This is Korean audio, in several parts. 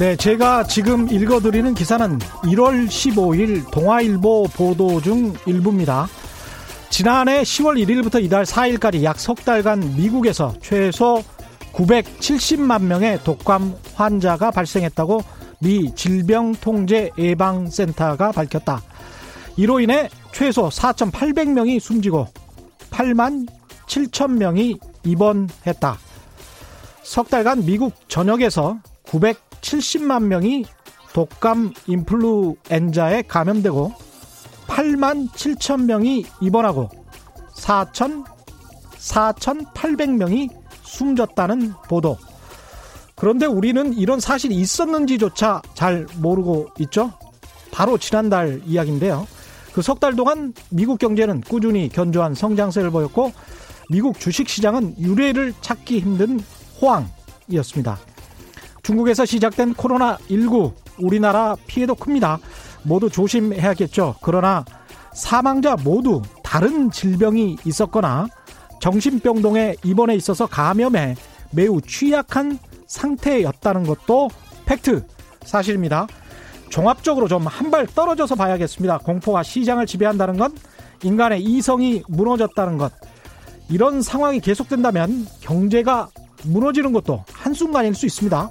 네, 제가 지금 읽어드리는 기사는 1월 15일 동아일보 보도 중 일부입니다. 지난해 10월 1일부터 이달 4일까지 약 석 달간 미국에서 최소 970만 명의 독감 환자가 발생했다고 미 질병통제예방센터가 밝혔다. 이로 인해 최소 4,800명이 숨지고 8만 7천 명이 입원했다. 석 달간 미국 전역에서 970만 명이 독감 인플루엔자에 감염되고 8만 7천 명이 입원하고 4천 4,800명이 숨졌다는 보도. 그런데 우리는 이런 사실이 있었는지조차 잘 모르고 있죠. 바로 지난달 이야기인데요. 그 석 달 동안 미국 경제는 꾸준히 견조한 성장세를 보였고 미국 주식 시장은 유례를 찾기 힘든 호황이었습니다. 중국에서 시작된 코로나19 우리나라 피해도 큽니다. 모두 조심해야겠죠. 그러나 사망자 모두 다른 질병이 있었거나 정신병 동에 입원해 있어서 감염에 매우 취약한 상태였다는 것도 팩트 사실입니다. 종합적으로 좀 한 발 떨어져서 봐야겠습니다. 공포가 시장을 지배한다는 건 인간의 이성이 무너졌다는 것. 이런 상황이 계속된다면 경제가 무너지는 것도 한순간일 수 있습니다.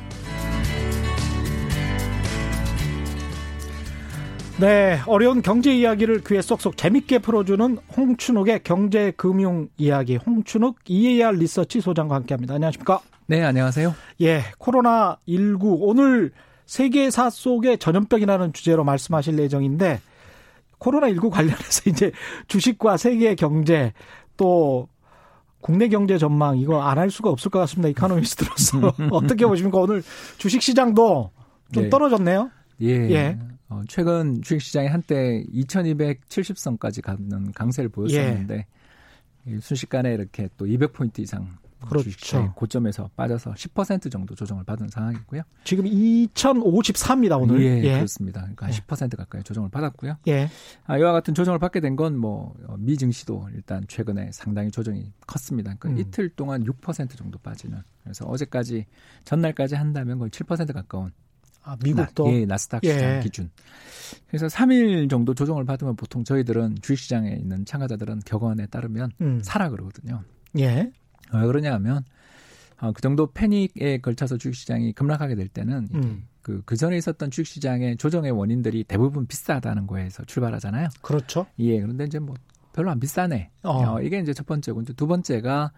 네, 어려운 경제 이야기를 귀에 쏙쏙 재밌게 풀어주는 홍춘욱의 경제 금융 이야기, 홍춘욱 EAR 리서치 소장과 함께합니다. 안녕하십니까? 네, 안녕하세요. 예, 코로나 19 오늘 세계사 속의 전염병이라는 주제로 말씀하실 예정인데 코로나 19 관련해서 이제 주식과 세계 경제 또 국내 경제 전망 이거 안 할 수가 없을 것 같습니다. 이카노미스트로서 어떻게 보십니까? 오늘 주식 시장도 좀 네. 떨어졌네요. 예. 예. 어, 최근 주식시장이 한때 2270선까지 가는 강세를 보였었는데 이 순식간에 이렇게 또 200포인트 이상 그렇죠. 주식시장이 고점에서 빠져서 10% 정도 조정을 받은 상황이고요. 지금 2053입니다, 오늘. 예, 예. 그렇습니다. 그러니까 예. 10% 가까이 조정을 받았고요. 예. 아, 이와 같은 조정을 받게 된 건 뭐 미증시도 일단 최근에 상당히 조정이 컸습니다. 그러니까 음. 이틀 동안 6% 정도 빠지는. 그래서 어제까지 전날까지 한다면 거의 7% 가까운 아, 미국도. 나, 예, 나스닥 시장 예. 기준. 그래서 3일 정도 조정을 받으면 보통 저희들은 주식시장에 있는 참가자들은 격언에 따르면 음. 사라 그러거든요. 예. 왜 그러냐 하면 어, 그 정도 패닉에 걸쳐서 주식시장이 급락하게 될 때는 음. 그, 그 전에 있었던 주식시장의 조정의 원인들이 대부분 비싸다는 거에서 출발하잖아요. 그렇죠. 예, 그런데 이제 뭐 별로 안 비싸네. 어. 어, 이게 이제 첫 번째고 이제 두 번째가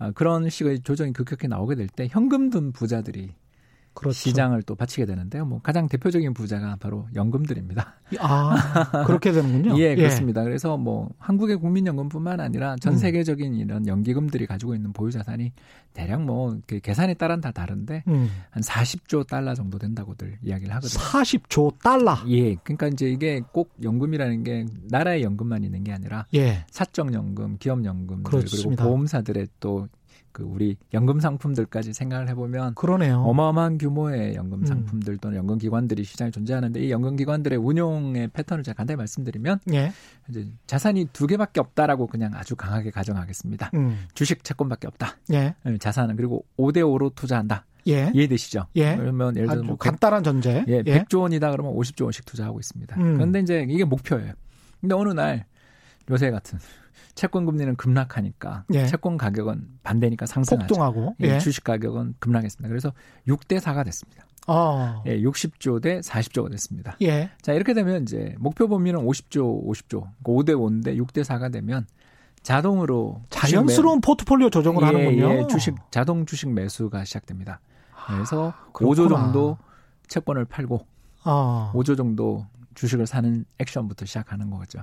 어, 그런 식의 조정이 급격히 나오게 될 때 현금 든 부자들이 그렇죠. 시장을 또 바치게 되는데요. 뭐 가장 대표적인 부자가 바로 연금들입니다. 아, 그렇게 되는군요. 예, 그렇습니다. 그래서 뭐 한국의 국민연금뿐만 아니라 전 음. 세계적인 이런 연기금들이 가지고 있는 보유 자산이 대략 뭐그 계산에 따른 다 다른데 음. 한 40조 달러 정도 된다고들 이야기를 하거든요. 40조 달러. 예, 그러니까 이제 이게 꼭 연금이라는 게 나라의 연금만 있는 게 아니라 예. 사적 연금, 기업 연금들 그리고. 보험사들의 또 그 우리 연금 상품들까지 생각을 해보면 그러네요. 어마어마한 규모의 연금 음. 상품들 또는 연금 기관들이 시장에 존재하는데 이 연금 기관들의 운용의 패턴을 제가 간단히 말씀드리면 예. 이제 자산이 두 개밖에 없다라고 그냥 아주 강하게 가정하겠습니다. 음. 주식 채권밖에 없다. 예. 예, 자산은 그리고 5대 5로 투자한다. 예. 이해되시죠? 예. 그러면 예를 들어 뭐 100, 간단한 전제. 예, 100조 원이다 그러면 50조 원씩 투자하고 있습니다. 음. 그런데 이제 이게 목표예요. 근데 어느 날 요새 같은 채권 금리는 급락하니까 예. 채권 가격은 반대니까 상승하죠. 폭등하고. 예, 예. 주식 가격은 급락했습니다. 그래서 6대 4가 됐습니다. 아. 예, 60조 대 40조가 됐습니다. 예. 자, 이렇게 되면 이제 목표 범위는 50조, 50조. 5대 5인데 6대 4가 되면 자동으로 자연스러운 포트폴리오 조정을 매- 하는군요. 예, 예, 주식 자동 주식 매수가 시작됩니다. 그래서 아, 그렇구나. 5조 정도 채권을 팔고 아. 5조 정도 주식을 사는 액션부터 시작하는 거죠.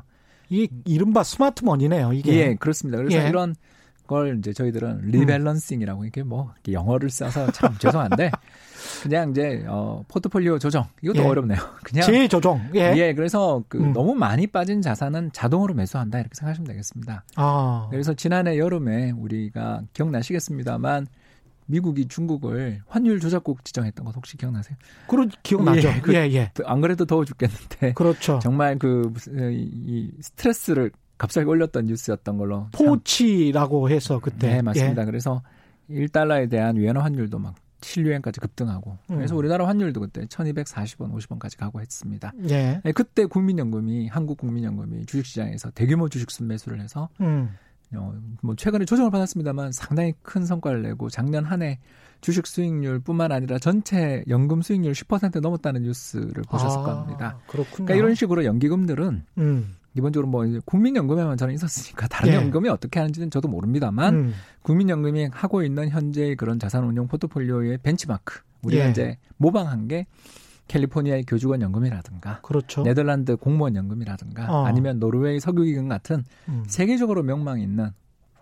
이게 이른바 smart money네요, 이게. 예, 그렇습니다. 그래서 예. 이런 걸 이제 저희들은 rebalancing이라고 이게 뭐 영어를 써서 참 죄송한데 그냥 이제 어 포트폴리오 조정 이것도 예. 어렵네요. 그냥 재조정. 예. 예. 그래서 그 음. 너무 많이 빠진 자산은 자동으로 매수한다 이렇게 생각하시면 되겠습니다. 아. 그래서 지난해 여름에 우리가 기억나시겠습니다만 미국이 중국을 환율 조작국 지정했던 것 혹시 기억나세요? 그런 기억나죠. 예, 그, 예, 예. 안 그래도 더워 죽겠는데. 그렇죠. 정말 그이 스트레스를 갑자기 올렸던 뉴스였던 걸로. 포치라고 해서 그때. 네, 맞습니다. 예. 그래서 1달러에 대한 위안화 환율도 막 7유엔까지 급등하고. 음. 그래서 우리나라 환율도 그때 1240원, 50원까지 가고 했습니다. 예. 네, 그때 국민연금이, 한국 국민연금이 주식시장에서 대규모 주식 순매수를 해서 음. 어, 뭐 최근에 조정을 받았습니다만 상당히 큰 성과를 내고 작년 한 해 주식 수익률뿐만 아니라 전체 연금 수익률 10% 넘었다는 뉴스를 보셨을 아, 겁니다. 그렇군요. 그러니까 이런 식으로 연기금들은 음. 기본적으로 뭐 국민연금에만 저는 있었으니까 다른 예. 연금이 어떻게 하는지는 저도 모릅니다만 음. 국민연금이 하고 있는 현재의 그런 자산운용 포트폴리오의 벤치마크 우리가 예. 이제 모방한 게 캘리포니아의 교직원 연금이라든가 그렇죠. 네덜란드 공무원 연금이라든가 어. 아니면 노르웨이 석유기금 같은 음. 세계적으로 명망 있는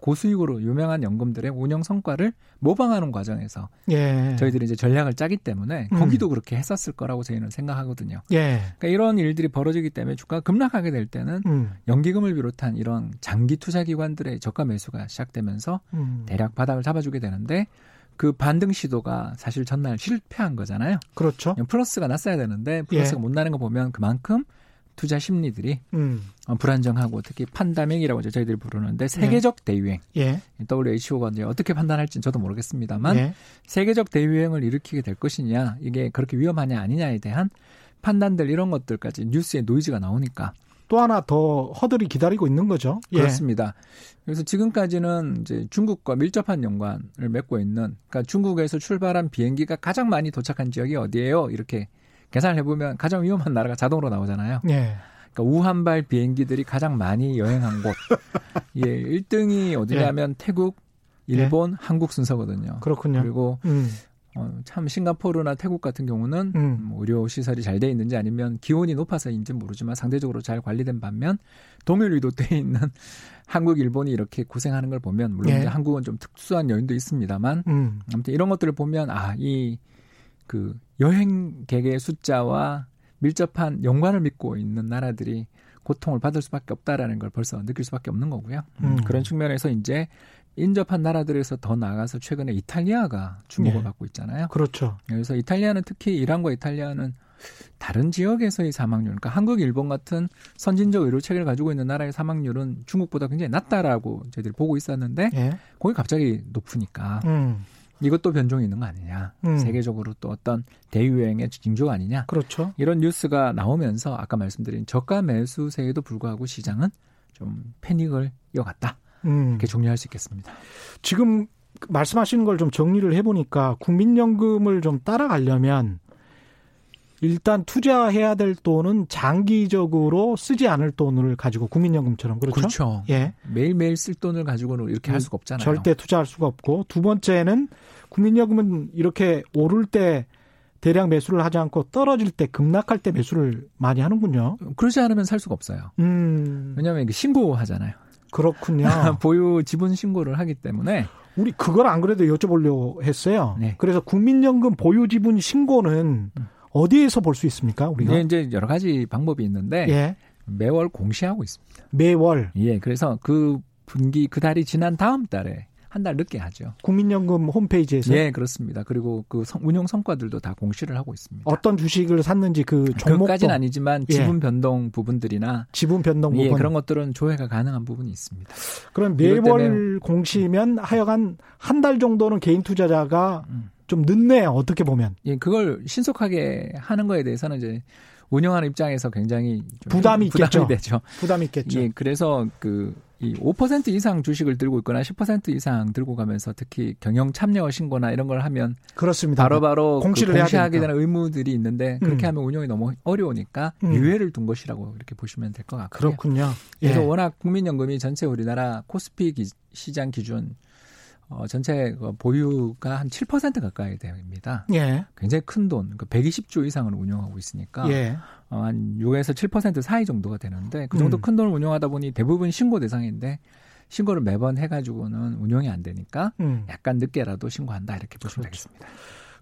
고수익으로 유명한 연금들의 운영 성과를 모방하는 과정에서 예. 저희들이 이제 전략을 짜기 때문에 음. 거기도 그렇게 했었을 거라고 저희는 생각하거든요. 예. 그러니까 이런 일들이 벌어지기 때문에 주가가 급락하게 될 때는 음. 연기금을 비롯한 이런 장기 투자 기관들의 저가 매수가 시작되면서 음. 대략 바닥을 잡아주게 되는데 그 반등 시도가 사실 전날 실패한 거잖아요. 그렇죠. 플러스가 났어야 되는데 플러스가 예. 못 나는 거 보면 그만큼 투자 심리들이 음. 어, 불안정하고 특히 판다맹이라고 저희들이 부르는데 세계적 네. 대유행. 예. WHO가 이제 어떻게 판단할지는 저도 모르겠습니다만 예. 세계적 대유행을 일으키게 될 것이냐 이게 그렇게 위험하냐 아니냐에 대한 판단들 이런 것들까지 뉴스에 노이즈가 나오니까 또 하나 더 허들이 기다리고 있는 거죠. 예. 그렇습니다. 그래서 지금까지는 이제 중국과 밀접한 연관을 맺고 있는 그러니까 중국에서 출발한 비행기가 가장 많이 도착한 지역이 어디예요? 이렇게 계산을 해보면 가장 위험한 나라가 자동으로 나오잖아요. 예. 그러니까 우한발 비행기들이 가장 많이 여행한 곳. 예, 1등이 어디냐면 예. 태국, 일본, 예. 한국 순서거든요. 그렇군요. 그리고 음. 어, 참 싱가포르나 태국 같은 경우는 음. 뭐 의료 시설이 잘 돼 있는지 아니면 기온이 높아서인지 모르지만 상대적으로 잘 관리된 반면 동일 위도돼 있는 한국, 일본이 이렇게 고생하는 걸 보면 물론 예. 한국은 좀 특수한 요인도 있습니다만 음. 아무튼 이런 것들을 보면 아이 그 여행객의 숫자와 밀접한 연관을 믿고 있는 나라들이 고통을 받을 수밖에 없다라는 걸 벌써 느낄 수밖에 없는 거고요. 음. 음. 그런 측면에서 이제 인접한 나라들에서 더 나아가서 최근에 이탈리아가 주목을 네. 받고 있잖아요. 그렇죠. 그래서 이탈리아는 특히 이란과 이탈리아는 다른 지역에서의 사망률, 그러니까 한국, 일본 같은 선진적 의료 체계를 가지고 있는 나라의 사망률은 중국보다 굉장히 낮다라고 저희들이 보고 있었는데 예. 거기 갑자기 높으니까 음. 이것도 변종이 있는 거 아니냐. 음. 세계적으로 또 어떤 대유행의 징조가 아니냐. 그렇죠. 이런 뉴스가 나오면서 아까 말씀드린 저가 매수세에도 불구하고 시장은 좀 패닉을 이어갔다. 음. 이렇게 정리할 수 있겠습니다. 지금 말씀하시는 걸 좀 정리를 해보니까 국민연금을 좀 따라가려면 일단 투자해야 될 돈은 장기적으로 쓰지 않을 돈을 가지고 국민연금처럼 그렇죠. 그렇죠. 예. 매일매일 쓸 돈을 가지고는 이렇게 할 수가 없잖아요. 절대 투자할 수가 없고 두 번째는 국민연금은 이렇게 오를 때 대량 매수를 하지 않고 떨어질 때 급락할 때 매수를 많이 하는군요. 그러지 않으면 살 수가 없어요. 음. 왜냐하면 신고하잖아요. 그렇군요. 보유 지분 신고를 하기 때문에 우리 그걸 안 그래도 여쭤보려고 했어요. 네. 그래서 국민연금 보유 지분 신고는 음. 어디에서 볼 수 있습니까? 우리가 네, 이제 여러 가지 방법이 있는데 예. 매월 공시하고 있습니다. 매월. 예, 그래서 그 분기 그 달이 지난 다음 달에 한 달 늦게 하죠. 국민연금 홈페이지에서. 예, 그렇습니다. 그리고 그 성, 운용 성과들도 다 공시를 하고 있습니다. 어떤 주식을 샀는지 그 종목도 까지는 아니지만 예. 지분 변동 부분들이나 지분 변동 예, 부분 그런 것들은 조회가 가능한 부분이 있습니다. 그럼 매월 공시면 하여간 한 달 정도는 개인 투자자가 음. 좀 늦네요. 어떻게 보면. 예, 그걸 신속하게 하는 거에 대해서는 이제 운영하는 입장에서 굉장히 부담이 있겠죠. 부담이 되죠. 부담이 있겠죠. 예, 그래서 그 이5% 이상 주식을 들고 있거나 10% 이상 들고 가면서 특히 경영 참여 신고나 이런 걸 하면 그렇습니다. 바로바로 그 공시를 그 공시하게 되는 의무들이 있는데 그렇게 음. 하면 운영이 너무 어려우니까 음. 유예를 둔 것이라고 이렇게 보시면 될 것 같고요. 그렇군요. 그래서 예. 워낙 국민연금이 전체 우리나라 코스피 기, 시장 기준 어, 전체 그 보유가 한 7% 가까이 됩니다. 예. 굉장히 큰 돈, 그러니까 120조 이상을 운영하고 있으니까 예. 어, 한 6에서 7% 사이 정도가 되는데 그 정도 음. 큰 돈을 운영하다 보니 대부분 신고 대상인데 신고를 매번 해가지고는 운용이 안 되니까 음. 약간 늦게라도 신고한다 이렇게 보시면 그렇죠. 되겠습니다.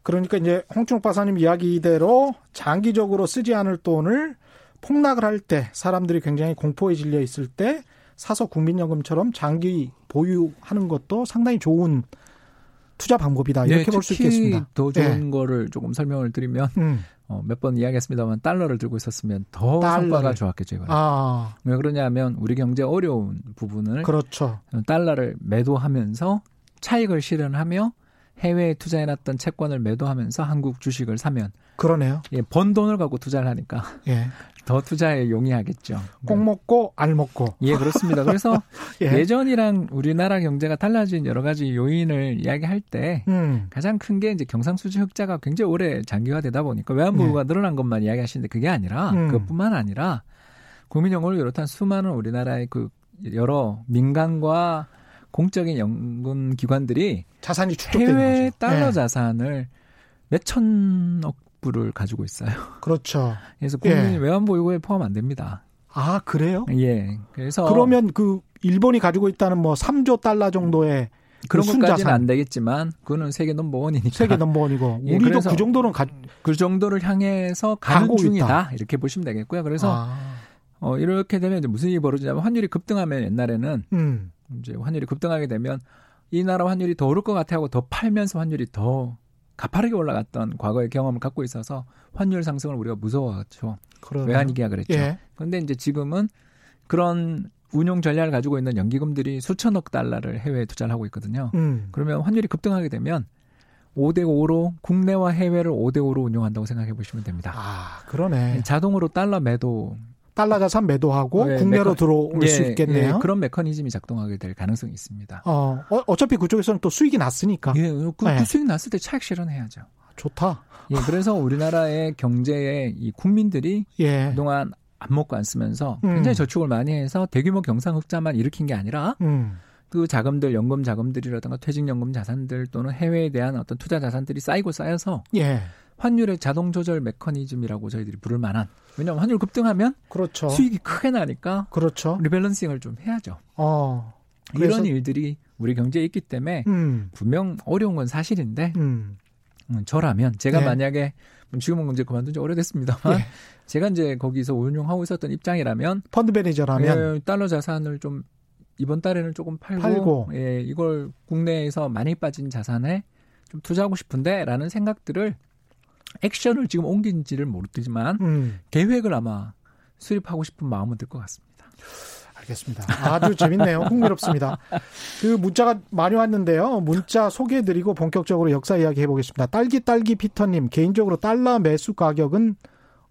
그러니까 이제 홍충 박사님 이야기대로 장기적으로 쓰지 않을 돈을 폭락을 할 때 사람들이 굉장히 공포에 질려 있을 때 사서 국민연금처럼 장기 보유하는 것도 상당히 좋은 투자 방법이다 이렇게 네, 볼수 있겠습니다. 더 좋은 네. 거를 조금 설명을 드리면 음. 어, 몇 번 이야기했습니다만 달러를 들고 있었으면 더 달러를. 성과가 좋았겠죠. 이거는. 아. 왜 그러냐면 우리 경제 어려운 부분을 그렇죠. 달러를 매도하면서 차익을 실현하며 해외에 투자해놨던 채권을 매도하면서 한국 주식을 사면 그러네요. 예, 번 돈을 갖고 투자를 하니까 예. 더 투자에 용이하겠죠. 꼭 네. 먹고 알 먹고. 예, 그렇습니다. 그래서 예. 전이랑 우리나라 경제가 달라진 여러 가지 요인을 이야기할 때 음. 가장 큰 게 이제 경상수지 흑자가 굉장히 오래 장기화되다 보니까 외환보유가 네. 늘어난 것만 이야기하시는데 그게 아니라 음. 그것뿐만 아니라 국민연금을 비롯한 수많은 우리나라의 그 여러 민간과 공적인 연금 기관들이 자산이 해외. 달러 네. 자산을 몇 천억 불을 가지고 있어요. 그렇죠. 그래서 국민 예. 외환 보 유고에 포함 안 됩니다. 아 그래요? 예. 그래서 그러면 그 일본이 가지고 있다는 뭐 3조 달러 정도의 그런 그 것까지는 안 되겠지만 그거는 세계 넘버원이니까 세계 넘버원이고 예, 우리도 그 정도는 가, 그 정도를 향해서 가는 중이다 있다. 이렇게 보시면 되겠고요. 그래서 아. 어, 이렇게 되면 이제 무슨 일이 벌어지냐면 환율이 급등하면 옛날에는 음. 이제 환율이 급등하게 되면 이 나라 환율이 더 오를 것 같아 하고 더 팔면서 환율이 더 가파르게 올라갔던 과거의 경험을 갖고 있어서 환율 상승을 우리가 무서워하죠. 외환위기가 그랬죠. 예. 그런데 이제 지금은 그런 운용 전략을 가지고 있는 연기금들이 수천억 달러를 해외에 투자를 하고 있거든요. 음. 그러면 환율이 급등하게 되면 5대 5로 국내와 해외를 5대 5로 운용한다고 생각해 보시면 됩니다. 아, 그러네. 자동으로 달러 매도 달러 자산 매도하고 네, 국내로 메커, 들어올 예, 수 있겠네요. 예, 그런 메커니즘이 작동하게 될 가능성이 있습니다. 어, 어 차피 그쪽에서는 또 수익이 났으니까. 예, 그, 네. 그 수익 났을 때 차익 실현해야죠. 좋다. 예, 그래서 우리나라의 경제에 이 국민들이 예. 그동안 안 먹고 안 쓰면서 음. 굉장히 저축을 많이 해서 대규모 경상 흑자만 일으킨 게 아니라 음. 그 자금들, 연금 자금들이라든가 퇴직연금 자산들 또는 해외에 대한 어떤 투자 자산들이 쌓이고 쌓여서 예. 환율의 자동 조절 메커니즘이라고 저희들이 부를 만한 왜냐하면 환율 급등하면 그렇죠. 수익이 크게 나니까 그렇죠. 리밸런싱을 좀 해야죠. 어. 이런 일들이 우리 경제에 있기 때문에 음. 분명 어려운 건 사실인데 음. 음, 저라면 제가 네. 만약에 지금은 이제 그만둔 지 오래됐습니다만 네. 제가 이제 거기서 운용하고 있었던 입장이라면 펀드 매니저라면 예, 달러 자산을 좀 이번 달에는 조금 팔고, 팔고. 예, 이걸 국내에서 많이 빠진 자산에 좀 투자하고 싶은데라는 생각들을 액션을 지금 옮긴지를 모르지만 음. 계획을 아마 수립하고 싶은 마음은 들 것 같습니다. 알겠습니다. 아주 재밌네요. 흥미롭습니다. 그 문자가 많이 왔는데요. 문자 소개해드리고 본격적으로 역사 이야기 해보겠습니다. 딸기 딸기 피터님 개인적으로 달러 매수 가격은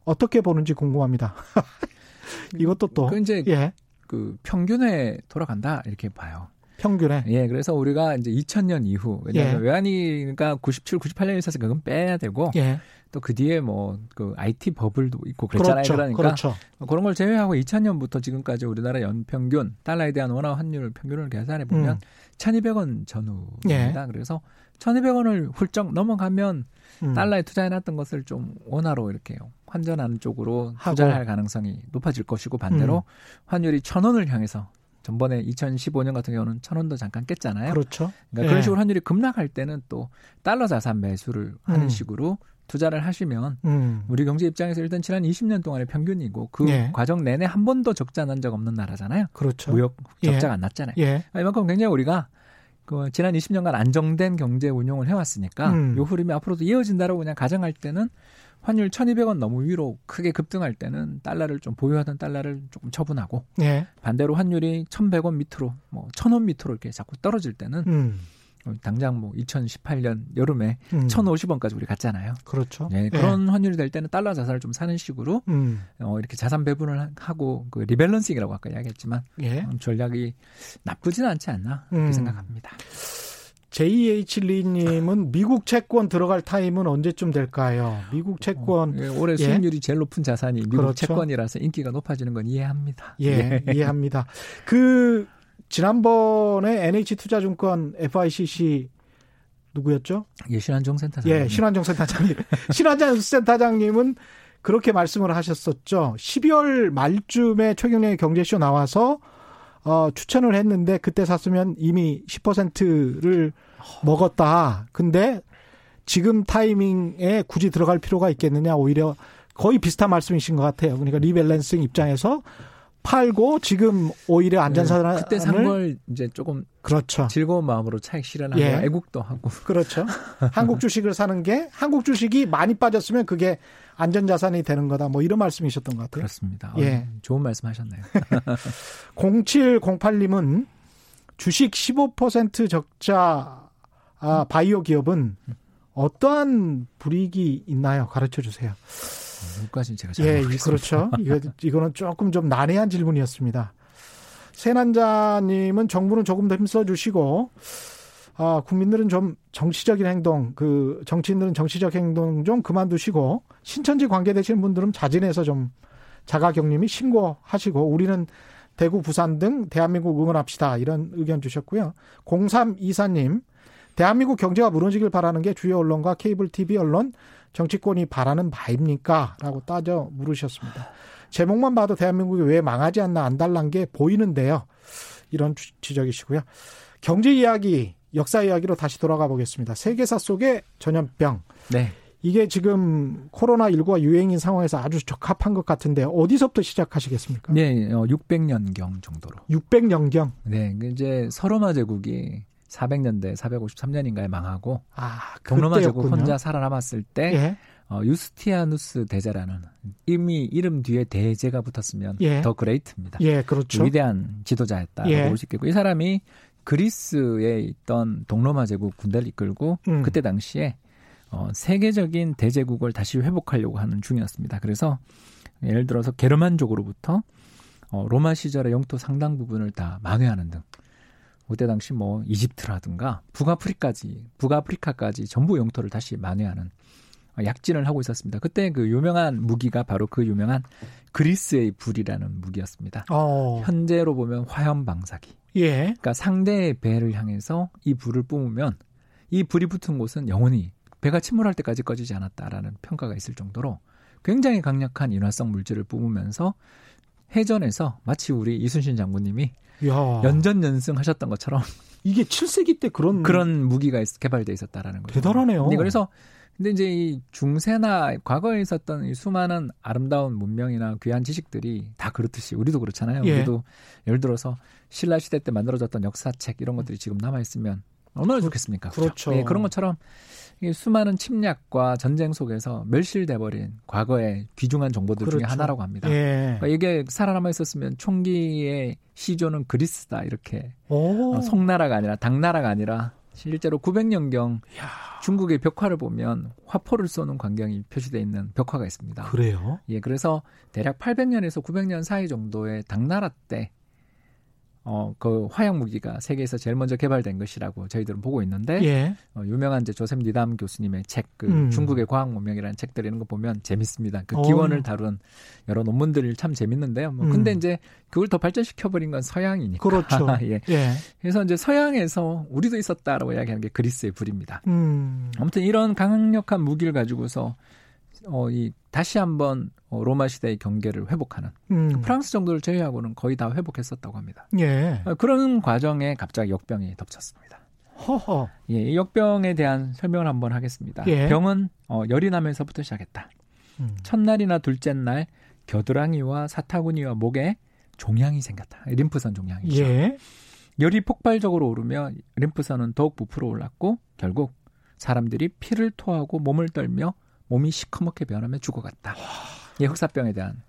어떻게 보는지 궁금합니다. 이것도 또 그 이제 예. 그 평균에 돌아간다 이렇게 봐요. 평균에. 예, 그래서 우리가 이제 2000년 이후 왜냐하면 예. 외환위가 97, 98년에 있어서 그건 빼야 되고 예. 또그 뒤에 뭐 그 IT 버블도 있고 그랬잖아요. 그렇죠. 그러니까 그렇죠. 그런 걸 제외하고 2000년부터 지금까지 우리나라 연평균 달러에 대한 원화 환율 평균을 계산해 보면 음. 1,200원 전후입니다. 예. 그래서 1,200원을 훌쩍 넘어가면 음. 달러에 투자해놨던 것을 좀 원화로 이렇게 환전하는 쪽으로 투자할 를 가능성이 높아질 것이고 반대로 음. 환율이 1,000원을 향해서 전번에 2015년 같은 경우는 천 원도 잠깐 깼잖아요. 그렇죠. 그러니까 예. 그런 식으로 환율이 급락할 때는 또 달러 자산 매수를 하는 음. 식으로 투자를 하시면 음. 우리 경제 입장에서 일단 지난 20년 동안의 평균이고 그 예. 과정 내내 한 번도 적자 난 적 없는 나라잖아요. 그렇죠. 무역 적자가 예. 안 났잖아요. 예. 이만큼 굉장히 우리가 그 지난 20년간 안정된 경제 운용을 해왔으니까 음. 요 흐름이 앞으로도 이어진다라고 그냥 가정할 때는 환율 1,200원 너무 위로 크게 급등할 때는 달러를 좀 보유하던 달러를 조금 처분하고 예. 반대로 환율이 1,100원 밑으로 뭐 1,000원 밑으로 이렇게 자꾸 떨어질 때는 음. 당장 뭐 2018년 여름에 음. 1,050원까지 우리 갔잖아요. 그렇죠. 네, 그런 예. 환율이 될 때는 달러 자산을 좀 사는 식으로 음. 어, 이렇게 자산 배분을 하고 그 rebalancing이라고 아까 이야기했지만 예. 음, 전략이 나쁘진 않지 않나 그렇게 음. 생각합니다. JH 리님은 미국 채권 들어갈 타임은 언제쯤 될까요? 미국 채권 어, 예, 올해 예. 수익률이 제일 높은 자산이 미국 그렇죠. 채권이라서 인기가 높아지는 건 이해합니다. 예, 예. 이해합니다. 그 지난번에 NH투자증권 FICC 누구였죠? 예, 신한정 센터장. 예, 신한정 센터장님. 신한정 센터장님은 그렇게 말씀을 하셨었죠. 12월 말쯤에 최경련의 경제쇼 나와서 어, 추천을 했는데 그때 샀으면 이미 10%를 먹었다. 근데 지금 타이밍에 굳이 들어갈 필요가 있겠느냐 오히려 거의 비슷한 말씀이신 것 같아요. 그러니까 리밸런싱 입장에서 팔고 지금 오히려 안전사를 네, 그때 산 걸 이제 조금 그렇죠. 즐거운 마음으로 차익 실현하고 예. 애국도 하고 그렇죠. 한국 주식을 사는 게 한국 주식이 많이 빠졌으면 그게 안전자산이 되는 거다. 뭐 이런 말씀이셨던 것 같아요. 그렇습니다. 예. 좋은 말씀 하셨네요. 0708님은 주식 15% 적자 아, 바이오 기업은 어떠한 불이익이 있나요? 가르쳐 주세요. 여기까지 제가 잘 예, 그렇죠. 이거 이거는 조금 좀 난해한 질문이었습니다. 세난자님은 정부는 조금 더 힘써 주시고 아, 국민들은 좀 정치적인 행동, 그 정치인들은 정치적 행동 좀 그만두시고 신천지 관계되시는 분들은 자진해서 좀 자가격림이 신고하시고 우리는 대구, 부산 등 대한민국 응원합시다. 이런 의견 주셨고요. 0324님, 대한민국 경제가 무너지길 바라는 게 주요 언론과 케이블 TV 언론, 정치권이 바라는 바입니까? 라고 따져 물으셨습니다. 제목만 봐도 대한민국이 왜 망하지 않나 안달난 게 보이는데요. 이런 지적이시고요. 경제 이야기, 역사 이야기로 다시 돌아가 보겠습니다. 세계사 속의 전염병. 네. 이게 지금 코로나19가 유행인 상황에서 아주 적합한 것 같은데 어디서부터 시작하시겠습니까? 네, 600년경 어, 정도로. 600년경? 네, 그 이제 서로마 제국이 400년대 453년인가에 망하고 아, 동로마 제국 혼자 살아남았을 때 예. 어, 유스티아누스 대제라는 이미 이름 뒤에 대제가 붙었으면 예. 더 그레이트입니다. 예, 그렇죠. 위대한 지도자였다고 예. 볼수 있겠고 이 사람이 그리스에 있던 동로마 제국 군대를 이끌고 음. 그때 당시에 어, 세계적인 대제국을 다시 회복하려고 하는 중이었습니다. 그래서 예를 들어서 게르만족으로부터 어, 로마 시절의 영토 상당 부분을 다 만회하는 등 그때 당시 뭐 이집트라든가 북아프리까지 북아프리카까지 전부 영토를 다시 만회하는 약진을 하고 있었습니다. 그때 그 유명한 무기가 바로 그 유명한 그리스의 불이라는 무기였습니다. 어. 현재로 보면 화염 방사기. 예. 그러니까 상대의 배를 향해서 이 불을 뿜으면 이 불이 붙은 곳은 영원히 배가 침몰할 때까지 꺼지지 않았다라는 평가가 있을 정도로 굉장히 강력한 인화성 물질을 뿜으면서 해전에서 마치 우리 이순신 장군님이 야. 연전 연승 하셨던 것처럼 이게 7세기 때 그런 그런 무기가 개발돼 있었다라는 거죠. 대단하네요. 네, 그래서 근데 이제 이 중세나 과거에 있었던 이 수많은 아름다운 문명이나 귀한 지식들이 다 그렇듯이 우리도 그렇잖아요. 예. 우리도 예를 들어서 신라 시대 때 만들어졌던 역사책 이런 것들이 지금 남아 있으면 얼마나 좋겠습니까? 그렇죠. 네, 그런 것처럼 수많은 침략과 전쟁 속에서 멸실돼 버린 과거의 귀중한 정보들 그렇죠. 중에 하나라고 합니다. 예. 그러니까 이게 살아남아 있었으면 총기의 시조는 그리스다 이렇게 어, 송나라가 아니라 당나라가 아니라 실제로 900년경 야. 중국의 벽화를 보면 화포를 쏘는 광경이 표시되어 있는 벽화가 있습니다. 그래요? 예, 그래서 대략 800년에서 900년 사이 정도의 당나라 때 어, 그 화약 무기가 세계에서 제일 먼저 개발된 것이라고 저희들은 보고 있는데 예. 어, 유명한 이제 조셉 니담 교수님의 책, 그 음. 중국의 과학 문명이라는 책들 이런 거 보면 재밌습니다. 그 어. 기원을 다룬 여러 논문들이 참 재밌는데요. 뭐 음. 근데 이제 그걸 더 발전시켜 버린 건 서양이니까. 그렇죠. 예. 예. 그래서 이제 서양에서 우리도 있었다라고 이야기하는 게 그리스의 불입니다. 음. 아무튼 이런 강력한 무기를 가지고서 어, 이 다시 한번 어, 로마 시대의 경계를 회복하는 음. 프랑스 정도를 제외하고는 거의 다 회복했었다고 합니다. 예. 어, 그런 과정에 갑자기 역병이 덮쳤습니다. 허허. 예, 이 역병에 대한 설명을 한번 하겠습니다. 예. 병은 어, 열이 나면서부터 시작했다. 음. 첫날이나 둘째 날 겨드랑이와 사타구니와 목에 종양이 생겼다. 림프선 종양이죠. 예. 열이 폭발적으로 오르며 림프선은 더욱 부풀어 올랐고 결국 사람들이 피를 토하고 몸을 떨며 몸이 시커멓게 변하며 죽어갔다. 예, 흑사병에 대한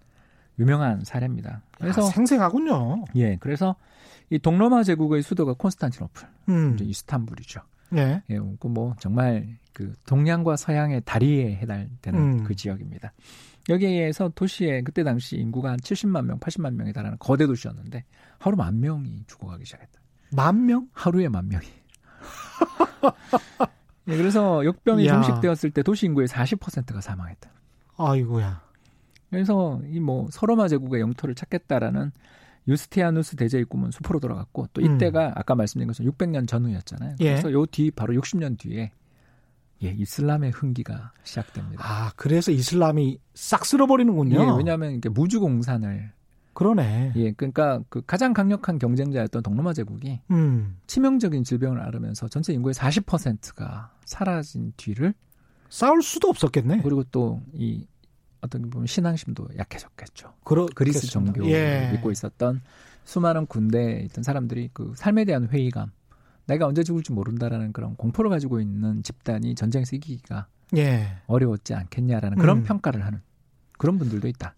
유명한 사례입니다. 그래서 아, 생생하군요. 예, 그래서 이 동로마 제국의 수도가 콘스탄티노플, 음. 이제 이스탄불이죠. 예. 예, 그뭐 정말 그 동양과 서양의 다리에 해당되는 음. 그 지역입니다. 여기에서 도시에 그때 당시 인구가 한 70만 명, 80만 명에 달하는 거대 도시였는데 하루 만 명이 죽어가기 시작했다. 만 명? 하루에 만 명이. 예, 그래서 역병이 야. 종식되었을 때 도시 인구의 40%가 사망했다. 아이고야. 그래서 이 뭐 서로마 제국의 영토를 찾겠다라는 유스티아누스 대제의 꿈은 수포로 돌아갔고 또 이때가 음. 아까 말씀드린 것처럼 600년 전후였잖아요. 예. 그래서 요뒤 바로 60년 뒤에 예, 이슬람의 흥기가 시작됩니다. 아, 그래서 이슬람이 싹 쓸어버리는군요. 예, 왜냐하면 이게 무주공산을 그러네. 예, 그러니까 그 가장 강력한 경쟁자였던 동로마 제국이 음. 치명적인 질병을 앓으면서 전체 인구의 40%가 사라진 뒤를 싸울 수도 없었겠네. 그리고 또 이 어떤 보면 신앙심도 약해졌겠죠. 그러, 그리스 종교를 예. 믿고 있었던 수많은 군대에 있던 사람들이 그 삶에 대한 회의감, 내가 언제 죽을지 모른다라는 그런 공포를 가지고 있는 집단이 전쟁에서 이기기가 예. 어려웠지 않겠냐라는 그런 음. 평가를 하는 그런 분들도 있다.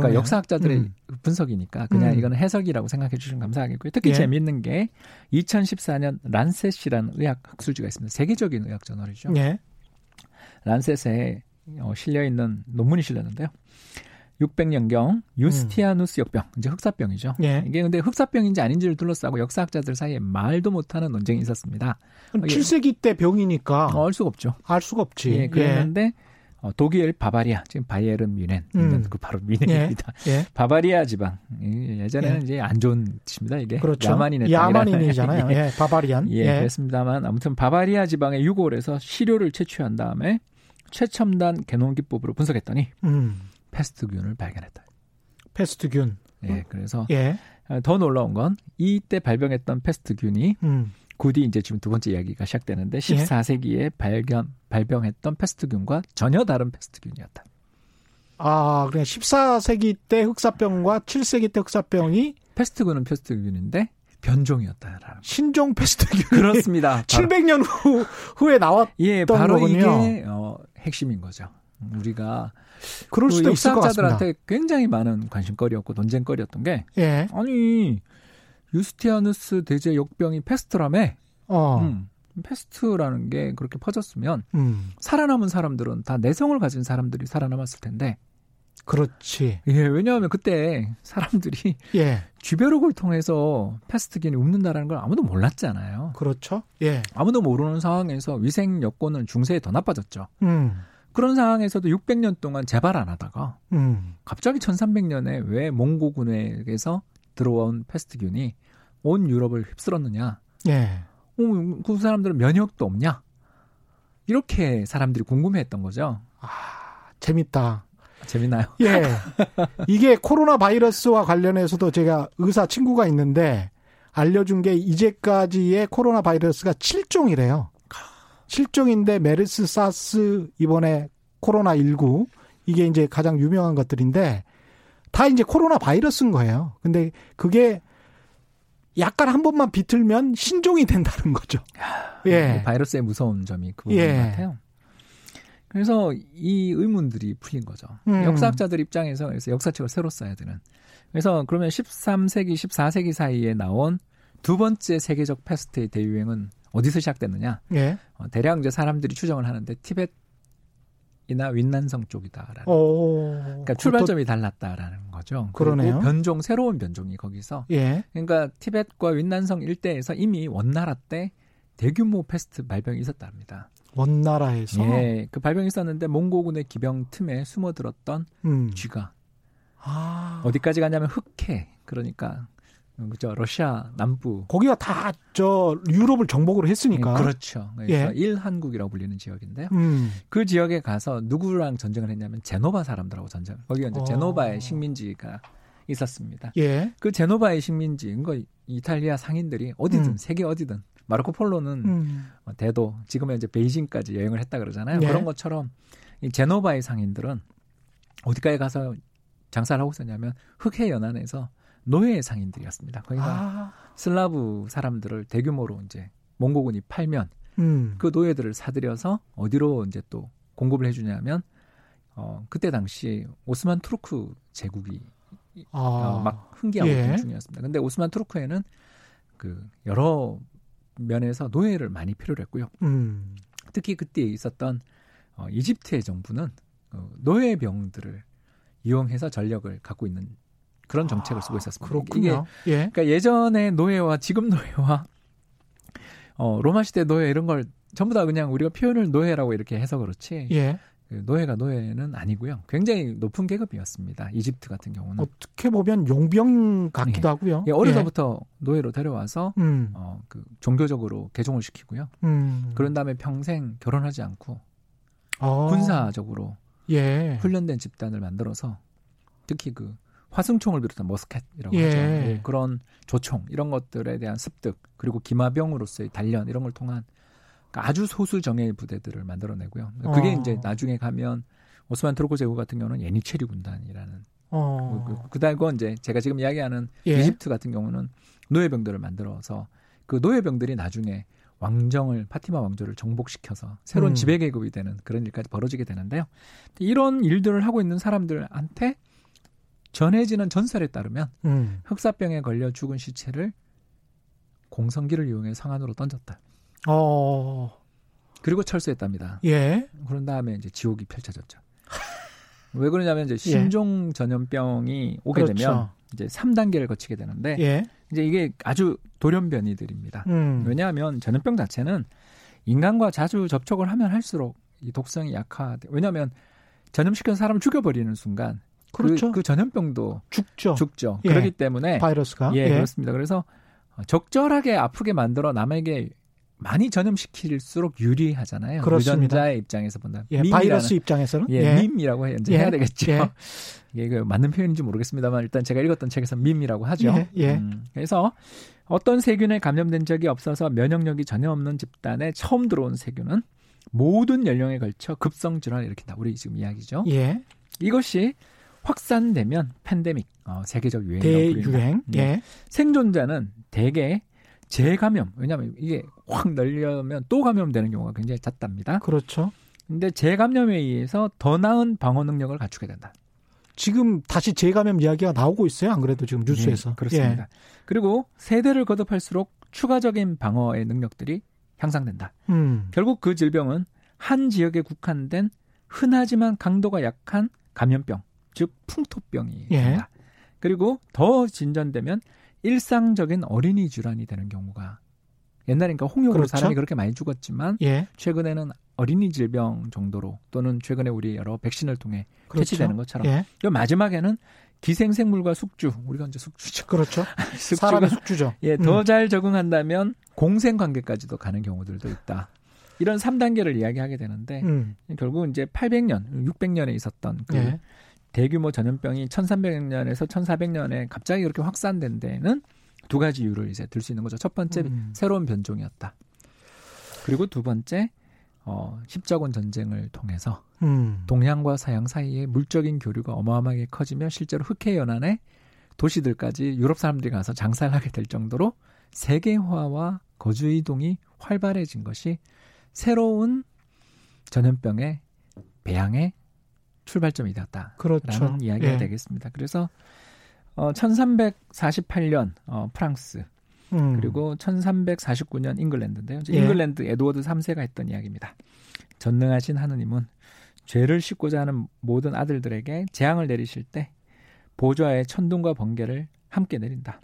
그러니까 역사학자들의 음. 분석이니까 그냥 음. 이거는 해석이라고 생각해 주시면 감사하겠고요. 특히 예. 재미있는 게 2014년 란셋이라는 의학 학술지가 있습니다. 세계적인 의학 저널이죠. 예. 란셋에 어, 실려 있는 논문이 실렸는데요. 600년경 유스티아누스 역병, 이제 흑사병이죠. 예. 이게 근데 흑사병인지 아닌지를 둘러싸고 역사학자들 사이에 말도 못하는 논쟁이 있었습니다. 7세기 때 병이니까 어, 알 수가 없죠. 알 수가 없지. 예, 그랬는데 예. 어, 독일 바바리아 지금 바이에른 뮌헨 음. 그 바로 뮌헨입니다. 예. 예. 바바리아 지방 예전에는 예. 이제 안 좋은 뜻입니다. 이게 그렇죠. 야만인의 야만인이잖아요. 예. barbarian. 예, 예, 그렇습니다만 아무튼 바바리아 지방의 유골에서 시료를 채취한 다음에 최첨단 게놈 기법으로 분석했더니 음. 페스트균을 발견했다. 페스트균. 예, 그래서 예. 더 놀라운 건 이때 발병했던 페스트균이 음. 곧이 이제 지금 두 번째 이야기가 시작되는데 14세기에 예? 발견 발병했던 페스트균과 전혀 다른 페스트균이었다. 아, 그냥 14세기 때 흑사병과 7세기 때 흑사병이 페스트균은 페스트균인데 변종이었다라는 신종 페스트균 그렇습니다. 700년 후 후에 나왔던 예, 바로 거군요. 이게 어, 핵심인 거죠. 우리가 그럴 수도 그 있을 것 역사학자들한테 굉장히 많은 관심거리였고 논쟁거리였던 게 예. 아니 유스티니아누스 대제 역병이 페스트라며 어. 음, 페스트라는 게 그렇게 퍼졌으면 음. 살아남은 사람들은 다 내성을 가진 사람들이 살아남았을 텐데 그렇지. 예, 왜냐하면 그때 사람들이 예. 쥐벼룩을 통해서 패스트균이 웁는다라는 걸 아무도 몰랐잖아요. 그렇죠. 예. 아무도 모르는 상황에서 위생 여건은 중세에 더 나빠졌죠. 음. 그런 상황에서도 600년 동안 재발 안 하다가 음. 갑자기 1300년에 왜 몽고군에게서 들어온 패스트균이 온 유럽을 휩쓸었느냐? 예. 어, 그 사람들은 면역도 없냐? 이렇게 사람들이 궁금해했던 거죠. 아, 재밌다. 재밌나요? 예. 이게 코로나 바이러스와 관련해서도 제가 의사 친구가 있는데 알려준 게 이제까지의 코로나 바이러스가 7종이래요. 7종인데 메르스, 사스, 이번에 코로나 19 이게 이제 가장 유명한 것들인데 다 이제 코로나 바이러스인 거예요. 근데 그게 약간 한 번만 비틀면 신종이 된다는 거죠. 예. 바이러스의 무서운 점이 그 부분 예. 같아요. 그래서 이 의문들이 풀린 거죠. 음. 역사학자들 입장에서 그래서 역사책을 새로 써야 되는. 그래서 그러면 13세기, 14세기 사이에 나온 두 번째 세계적 패스트의 대유행은 어디서 시작됐느냐? 예. 어, 대략 이제 사람들이 추정을 하는데 티벳 이나 윈난성 쪽이다라는. 오, 그러니까 출발점이 달랐다라는 거죠. 그러네요. 변종 새로운 변종이 거기서. 예. 그러니까 티벳과 윈난성 일대에서 이미 원나라 때 대규모 패스트 발병이 있었답니다. 원나라에서. 예. 그 발병이 있었는데 몽고군의 기병 틈에 숨어들었던 음. 쥐가 아. 어디까지 가냐면 흑해. 그러니까 그죠 러시아 남부 거기가 다 저 유럽을 정복으로 했으니까 예, 그렇죠. 그래서 예. 일한국이라고 불리는 지역인데요. 음. 그 지역에 가서 누구랑 전쟁을 했냐면 제노바 사람들하고 전쟁. 거기가 이제 오. 어. 제노바의 식민지가 있었습니다. 예. 그 제노바의 식민지, 그거 이탈리아 상인들이 어디든 음. 세계 어디든 마르코 폴로는 음. 어, 대도 지금은 이제 베이징까지 여행을 했다 그러잖아요. 예. 그런 것처럼 이 제노바의 상인들은 어디까지 가서 장사를 하고 있었냐면 흑해 연안에서 노예 상인들이었습니다. 거기가 아. 슬라브 사람들을 대규모로 이제 몽고군이 팔면 음. 그 노예들을 사들여서 어디로 이제 또 공급을 해주냐면 어 그때 당시 오스만 투르크 제국이 아. 어, 막 흥기하고 예. 중이었습니다. 근데 오스만 투르크에는 그 여러 면에서 노예를 많이 필요로 했고요. 음. 특히 그때 있었던 어, 이집트의 정부는 어, 노예병들을 이용해서 전력을 갖고 있는 그런 정책을 쓰고 있었습니다. 그렇군요. 이게, 예. 그러니까 예전에 노예와 지금 노예와 어, 로마 시대 노예 이런 걸 전부 다 그냥 우리가 표현을 노예라고 이렇게 해서 그렇지. 예. 그 노예가 노예는 아니고요. 굉장히 높은 계급이었습니다. 이집트 같은 경우는 어떻게 보면 용병 같기도 예. 하고요. 예, 어려서부터 예. 노예로 데려와서 음. 어, 그 종교적으로 개종을 시키고요. 음. 그런 다음에 평생 결혼하지 않고 어. 군사적으로 예. 훈련된 집단을 만들어서 특히 그 화승총을 비롯한 머스켓이라고 예. 하죠. 예, 그런 조총 이런 것들에 대한 습득 그리고 기마병으로서의 단련 이런 걸 통한 그러니까 아주 소수 정예의 부대들을 만들어내고요. 그게 어. 이제 나중에 가면 오스만 트로코 제국 같은 경우는 예니체리 군단이라는 어. 그, 그, 그다음 건 이제 제가 지금 이야기하는 예. 이집트 같은 경우는 노예병들을 만들어서 그 노예병들이 나중에 왕정을 파티마 왕조를 정복시켜서 새로운 음. 지배 계급이 되는 그런 일까지 벌어지게 되는데요. 이런 일들을 하고 있는 사람들한테 전해지는 전설에 따르면 음. 흑사병에 걸려 죽은 시체를 공성기를 이용해 상안으로 던졌다. 어. 그리고 철수했답니다. 예. 그런 다음에 이제 지옥이 펼쳐졌죠. 왜 그러냐면 이제 예. 신종 전염병이 오게 그렇죠. 되면 이제 3단계를 거치게 되는데 예. 이제 이게 아주 돌연변이들입니다. 음. 왜냐하면 전염병 자체는 인간과 자주 접촉을 하면 할수록 이 독성이 약화돼. 왜냐하면 전염시킨 사람을 죽여버리는 순간 그, 그렇죠. 그, 그 전염병도 죽죠. 죽죠. 예. 그렇기 때문에 바이러스가 예, 예, 그렇습니다. 그래서 적절하게 아프게 만들어 남에게 많이 전염시킬수록 유리하잖아요. 그렇습니다. 유전자의 입장에서 본다면 예, 바이러스 입장에서는 예, 예. 밈이라고 해, 이제 예. 해야 되겠죠. 예. 이게 그 맞는 표현인지 모르겠습니다만 일단 제가 읽었던 책에서 밈이라고 하죠. 예. 예. 음, 그래서 어떤 세균에 감염된 적이 없어서 면역력이 전혀 없는 집단에 처음 들어온 세균은 모든 연령에 걸쳐 급성 질환을 일으킨다. 우리 지금 이야기죠. 예. 이것이 확산되면 팬데믹, 어, 세계적 유행이라고. 대유행. 네. 예. 생존자는 대개 재감염. 왜냐하면 이게 확 널려면 또 감염되는 경우가 굉장히 잦답니다. 그렇죠. 근데 재감염에 의해서 더 나은 방어 능력을 갖추게 된다. 지금 다시 재감염 이야기가 나오고 있어요. 안 그래도 지금 뉴스에서. 네, 그렇습니다. 예. 그리고 세대를 거듭할수록 추가적인 방어의 능력들이 향상된다. 음. 결국 그 질병은 한 지역에 국한된 흔하지만 강도가 약한 감염병, 즉 풍토병이 예. 된다. 그리고 더 진전되면 일상적인 어린이 질환이 되는 경우가 옛날에니까 홍역으로 그렇죠? 사람이 그렇게 많이 죽었지만 예. 최근에는 어린이 질병 정도로 또는 최근에 우리 여러 백신을 통해 그렇죠. 퇴치되는 것처럼 예. 마지막에는 기생생물과 숙주 우리가 이제 숙주죠. 그렇죠. 사람의 숙주죠. 예, 더잘 음. 적응한다면 공생 관계까지도 가는 경우들도 있다. 이런 3단계를 이야기하게 되는데 음. 결국 이제 800년, 600년에 있었던 그 예. 대규모 전염병이 1300년에서 1400년에 갑자기 그렇게 확산된 데는 두 가지 이유를 이제 들 수 있는 거죠. 첫 번째 음. 새로운 변종이었다. 그리고 두 번째 어, 십자군 전쟁을 통해서 음. 동양과 서양 사이에 물적인 교류가 어마어마하게 커지며 실제로 흑해 연안의 도시들까지 유럽 사람들이 가서 장사를 하게 될 정도로 세계화와 거주 이동이 활발해진 것이 새로운 전염병의 배양의 출발점이 되었다. 그렇죠. 라는 이야기가 예. 되겠습니다. 그래서 어 1348년 어 프랑스 음. 그리고 1349년 잉글랜드인데요. 예. 잉글랜드 에드워드 3세가 했던 이야기입니다. 전능하신 하느님은 죄를 씻고자 하는 모든 아들들에게 재앙을 내리실 때 보좌의 천둥과 번개를 함께 내린다.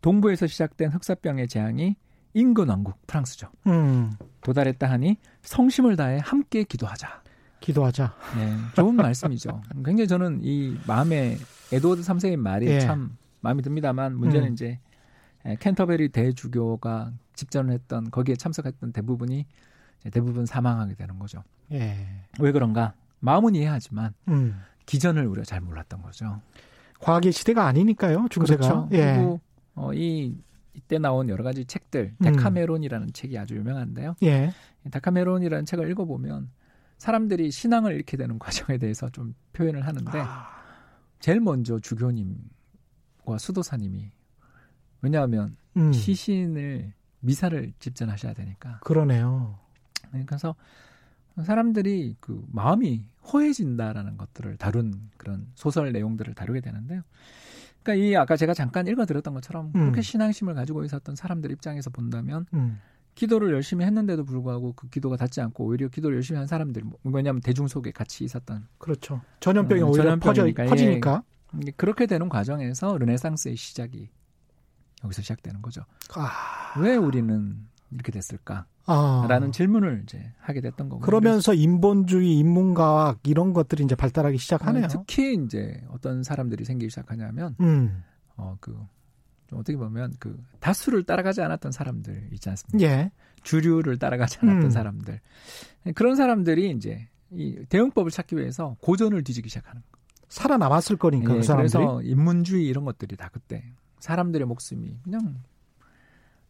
동부에서 시작된 흑사병의 재앙이 인근 왕국 프랑스죠. 음. 도달했다 하니 성심을 다해 함께 기도하자. 기도하자. 네, 좋은 말씀이죠. 굉장히 저는 이 마음에 에드워드 3세의 말이 예. 참 마음에 듭니다만 문제는 음. 이제 캔터베리 대주교가 집전을 했던 거기에 참석했던 대부분이 대부분 사망하게 되는 거죠. 예. 왜 그런가? 마음은 이해하지만 음. 기전을 우리가 잘 몰랐던 거죠. 과학의 시대가 아니니까요. 중세가. 그렇죠. 예. 그리고 어, 이 이때 나온 여러 가지 책들, 음. 데카메론이라는 음. 책이 아주 유명한데요. 예. 데카메론이라는 책을 읽어보면 사람들이 신앙을 잃게 되는 과정에 대해서 좀 표현을 하는데 아. 제일 먼저 주교님과 수도사님이 왜냐하면 음. 시신을 미사를 집전하셔야 되니까 그러네요. 네, 그래서 사람들이 그 마음이 허해진다라는 것들을 다룬 그런 소설 내용들을 다루게 되는데요. 그러니까 이 아까 제가 잠깐 읽어드렸던 것처럼 음. 그렇게 신앙심을 가지고 있었던 사람들 입장에서 본다면 음. 기도를 열심히 했는데도 불구하고 그 기도가 닿지 않고 오히려 기도를 열심히 한 사람들 뭐, 왜냐하면 대중 속에 같이 있었던 그렇죠 전염병이 어, 오히려 전염병이니까. 퍼져, 퍼지니까 예, 그렇게 되는 과정에서 르네상스의 시작이 여기서 시작되는 거죠. 아... 왜 우리는 이렇게 됐을까? 아... 라는 질문을 이제 하게 됐던 거고. 그러면서 인본주의, 인문과학 이런 것들이 이제 발달하기 시작하네요. 어, 특히 이제 어떤 사람들이 생기기 시작하냐면, 음. 어, 그, 어떻게 보면 그 다수를 따라가지 않았던 사람들 있지 않습니까? 예. 주류를 따라가지 않았던 음. 사람들. 그런 사람들이 이제 이 대응법을 찾기 위해서 고전을 뒤지기 시작하는 거. 살아남았을 거니까 예, 그 사람들이. 그래서 인문주의 이런 것들이 다 그때 사람들의 목숨이 그냥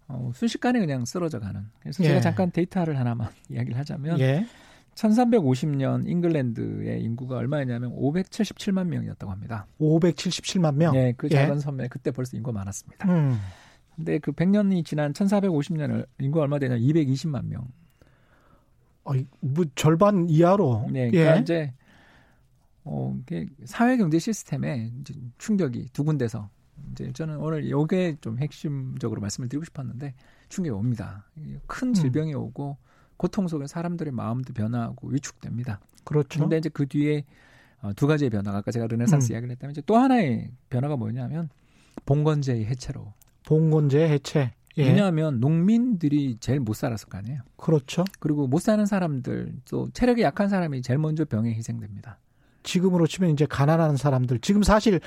어, 순식간에 그냥 쓰러져 가는. 그래서 예. 제가 잠깐 데이터를 하나만 이야기를 하자면 예. 1350년 잉글랜드의 인구가 얼마였냐면 577만 명이었다고 합니다. 577만 명. 네, 그 예. 작은 섬에 그때 벌써 인구가 많았습니다. 음. 근데 그 100년이 지난 1450년을 인구가 얼마 되냐? 220만 명. 어, 뭐 절반 이하로. 네, 예. 그러니까 이제 어, 사회 경제 시스템에 이제 충격이 두 군데서 이제 저는 오늘 요게 좀 핵심적으로 말씀을 드리고 싶었는데 충격이 옵니다. 음. 큰 질병이 오고 고통 속에 사람들의 마음도 변화하고 위축됩니다. 그렇죠. 근데 이제 그 뒤에 어, 두 가지의 변화가 아까 제가 르네상스 음. 이야기를 했다면 이제 또 하나의 변화가 뭐냐면 봉건제의 해체로. 봉건제 해체. 예. 왜냐하면 농민들이 제일 못 살았을 거 아니에요. 그렇죠. 그리고 못 사는 사람들 또 체력이 약한 사람이 제일 먼저 병에 희생됩니다. 지금으로 치면 이제 가난한 사람들. 지금 사실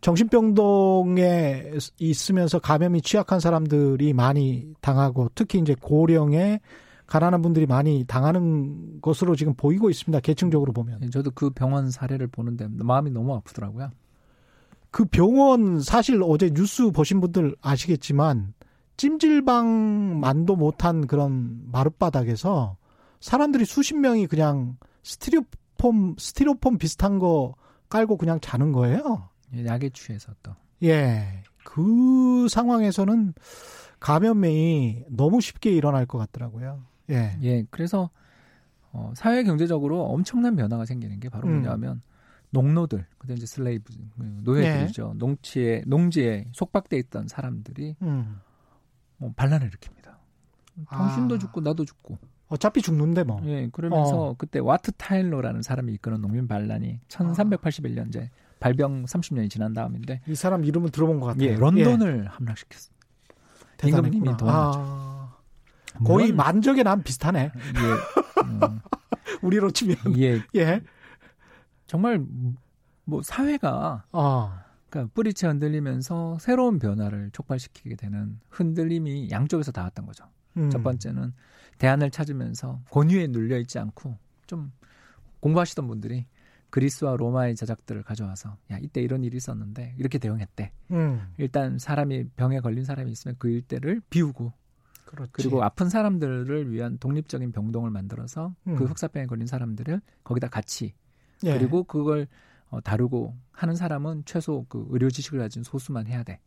정신병동에 있으면서 감염이 취약한 사람들이 많이 당하고 특히 이제 고령의 가난한 분들이 많이 당하는 것으로 지금 보이고 있습니다. 계층적으로 보면. 저도 그 병원 사례를 보는데 마음이 너무 아프더라고요. 그 병원 사실 어제 뉴스 보신 분들 아시겠지만 찜질방만도 못한 그런 마룻바닥에서 사람들이 수십 명이 그냥 스티로폼 스티로폼 비슷한 거 깔고 그냥 자는 거예요. 약에 취해서 또. 예. 그 상황에서는 감염이 너무 쉽게 일어날 것 같더라고요. 예. 예, 그래서 어, 사회 경제적으로 엄청난 변화가 생기는 게 바로 음. 뭐냐면 농노들, 그때 이제 슬레이브 노예들이죠. 농지에 농지에 속박돼 있던 사람들이 음. 뭐 반란을 일으킵니다. 당신도 아. 죽고 나도 죽고. 어차피 죽는데 뭐. 예, 그러면서 어. 그때 와트 타일러라는 사람이 이끄는 농민 반란이 1381년제 발병 30년이 지난 다음인데 이 사람 이름은 들어본 것 같아요. 예, 런던을. 예, 임금님이 대단했구나. 도와줬죠. 아, 거의 물론, 만적에 난 비슷하네. 예, 음, 우리로 치면. 예, 예. 정말 뭐 사회가 아. 그러니까 뿌리채 흔들리면서 새로운 변화를 촉발시키게 되는 흔들림이 양쪽에서 닿았던 거죠. 음. 첫 번째는 대안을 찾으면서 권위에 눌려 있지 않고 좀 공부하시던 분들이 그리스와 로마의 제작들을 가져와서 야 이때 이런 일이 있었는데 이렇게 대응했대. 음. 일단 사람이 병에 걸린 사람이 있으면 그 일대를 비우고 그렇지. 그리고 아픈 사람들을 위한 독립적인 병동을 만들어서 음. 그 흑사병에 걸린 사람들을 거기다 같이 예. 그리고 그걸 어, 다루고 하는 사람은 최소 그 의료 지식을 가진 소수만 해야 돼.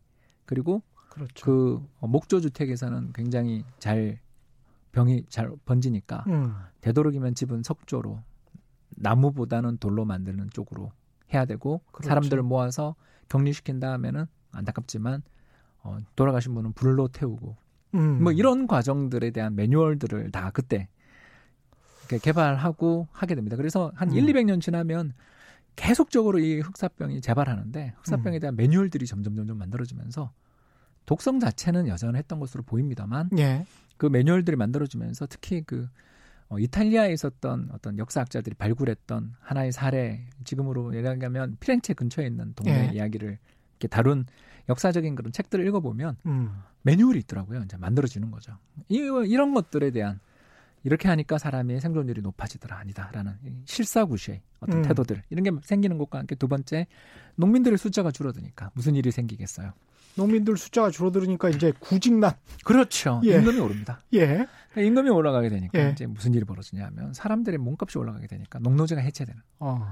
그리고 그렇죠. 그 어, 목조 주택에서는 굉장히 잘 병이 잘 번지니까 음. 되도록이면 집은 석조로 나무보다는 돌로 만드는 쪽으로 해야 되고 그렇죠. 사람들을 모아서 격리시킨 다음에는 안타깝지만 어, 돌아가신 분은 불로 태우고 음. 뭐 이런 과정들에 대한 매뉴얼들을 다 그때 개발하고 하게 됩니다. 그래서 한 음. 1, 200년 지나면 계속적으로 이 흑사병이 재발하는데 흑사병에 음. 대한 매뉴얼들이 점점 점점 만들어지면서 독성 자체는 여전했던 것으로 보입니다만 예. 그 매뉴얼들이 만들어지면서 특히 그 어, 이탈리아에 있었던 어떤 역사학자들이 발굴했던 하나의 사례 지금으로 예를 들면 피렌체 근처에 있는 동네 예. 이야기를 이렇게 다룬 역사적인 그런 책들을 읽어보면 음. 매뉴얼이 있더라고요. 이제 만들어지는 거죠. 이, 이런 것들에 대한 이렇게 하니까 사람의 생존율이 높아지더라 아니다라는 이 실사구시의 어떤 음. 태도들 이런 게 생기는 것과 함께 두 번째 농민들의 숫자가 줄어드니까 무슨 일이 생기겠어요. 농민들 숫자가 줄어들으니까 이제 구직난. 그렇죠. 예. 임금이 오릅니다. 예. 임금이 올라가게 되니까 예. 이제 무슨 일이 벌어지냐면 사람들의 몸값이 올라가게 되니까 농노제가 해체되는. 어.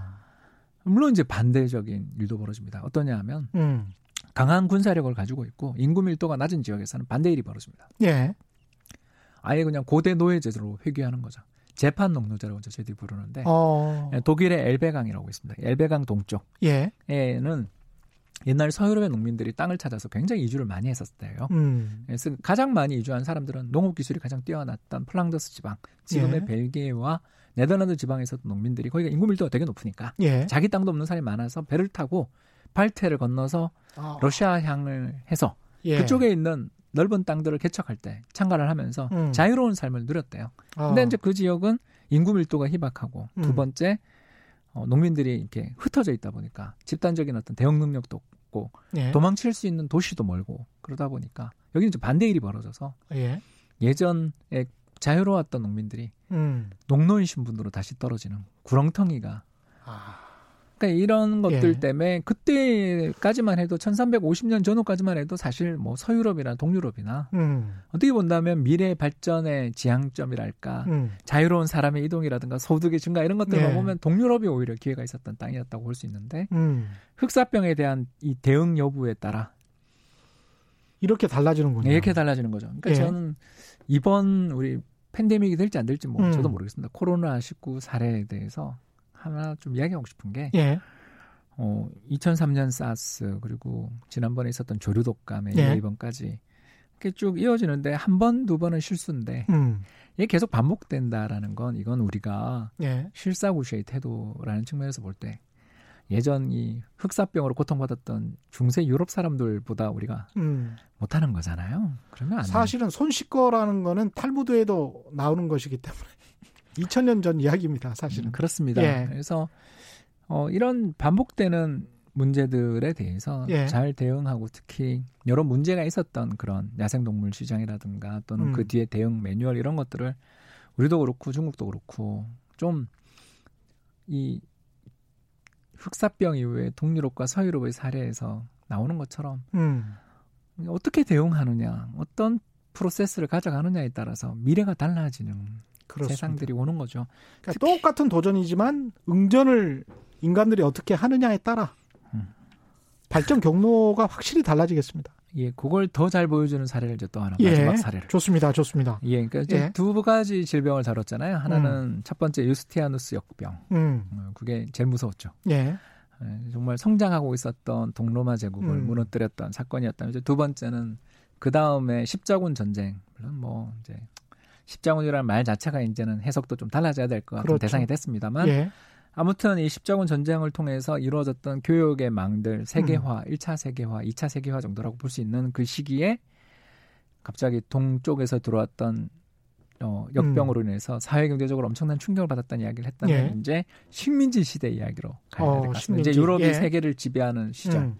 물론 이제 반대적인 일도 벌어집니다. 어떠냐 하면 음. 강한 군사력을 가지고 있고 인구 밀도가 낮은 지역에서는 반대 일이 벌어집니다. 예. 아예 그냥 고대 노예 제도로 회귀하는 거죠. 재판 농노제라고 이제 저희들이 부르는데 어. 예, 독일의 엘베강이라고 있습니다. 엘베강 동쪽에는 예. 옛날 서유럽의 농민들이 땅을 찾아서 굉장히 이주를 많이 했었대요. 음. 그래서 가장 많이 이주한 사람들은 농업 기술이 가장 뛰어났던 플랑더스 지방, 지금의 예. 벨기에와 네덜란드 지방에서도 농민들이 거기가 인구 밀도가 되게 높으니까 예. 자기 땅도 없는 사람이 많아서 배를 타고 발테를 건너서 아. 러시아 향을 해서 예. 그쪽에 있는 넓은 땅들을 개척할 때 참가를 하면서 음. 자유로운 삶을 누렸대요. 어. 근데 이제 그 지역은 인구 밀도가 희박하고 두 음. 번째 어, 농민들이 이렇게 흩어져 있다 보니까 집단적인 어떤 대응 능력도 없고 예. 도망칠 수 있는 도시도 멀고 그러다 보니까 여기는 이제 반대 일이 벌어져서 예. 예전에 자유로웠던 농민들이 음. 농노인 신분으로 다시 떨어지는 구렁텅이가 아. 그러니까 이런 것들 예. 때문에 그때까지만 해도 1350년 전후까지만 해도 사실 뭐 서유럽이나 동유럽이나 음. 어떻게 본다면 미래 발전의 지향점이랄까 음. 자유로운 사람의 이동이라든가 소득의 증가 이런 것들을 예. 보면 동유럽이 오히려 기회가 있었던 땅이었다고 볼 수 있는데 음. 흑사병에 대한 이 대응 여부에 따라 이렇게 달라지는군요. 네, 이렇게 달라지는 거죠. 그러니까 예. 저는 이번 우리 팬데믹이 될지 안 될지 뭐 저도 음. 모르겠습니다. 코로나 19 사례에 대해서 하나 좀 이야기하고 싶은 게 예. 어, 2003년 사스 그리고 지난번에 있었던 조류 독감에 예. 이번까지 이렇게 쭉 이어지는데 한 번, 두 번은 실수인데 음. 이게 계속 반복된다라는 건 이건 우리가 예. 실사구시의 태도라는 측면에서 볼 때 예전 이 흑사병으로 고통받았던 중세 유럽 사람들보다 우리가 음. 못하는 거잖아요. 그러면 안 사실은 손 씻거라는 거는 탈무드에도 나오는 것이기 때문에 2000년 전 이야기입니다, 사실은. 음, 그렇습니다. 예. 그래서 어, 이런 반복되는 문제들에 대해서 예. 잘 대응하고 특히 여러 문제가 있었던 그런 야생동물 시장이라든가 또는 음. 그 뒤에 대응 매뉴얼 이런 것들을 우리도 그렇고 중국도 그렇고 좀 이 흑사병 이후에 동유럽과 서유럽의 사례에서 나오는 것처럼 음. 어떻게 대응하느냐, 어떤 프로세스를 가져가느냐에 따라서 미래가 달라지는 그렇습니다. 세상들이 오는 거죠. 그러니까 똑같은 도전이지만 응전을 인간들이 어떻게 하느냐에 따라 음. 발전 경로가 확실히 달라지겠습니다. 예, 그걸 더 잘 보여주는 사례를 이제 또 하나 예, 마지막 사례를. 좋습니다, 좋습니다. 예, 그러니까 예. 두 가지 질병을 다뤘잖아요. 하나는 음. 첫 번째 유스티아누스 역병. 음. 어, 그게 제일 무서웠죠. 예. 예. 정말 성장하고 있었던 동로마 제국을 음. 무너뜨렸던 사건이었다면 이제 두 번째는 그 다음에 십자군 전쟁 물론 뭐 이제 십자군이라는 말 자체가 이제는 해석도 좀 달라져야 될것 같은 그렇죠. 대상이 됐습니다만 예. 아무튼 이 십자군 전쟁을 통해서 이루어졌던 교육의 망들 세계화, 음. 1차 세계화, 2차 세계화 정도라고 볼 수 있는 그 시기에 갑자기 동쪽에서 들어왔던 어, 역병으로 음. 인해서 사회 경제적으로 엄청난 충격을 받았다는 이야기를 했다면 예. 이제 식민지 시대 이야기로 가야 어, 될것 같습니다. 이제 유럽이 예. 세계를 지배하는 시절 음.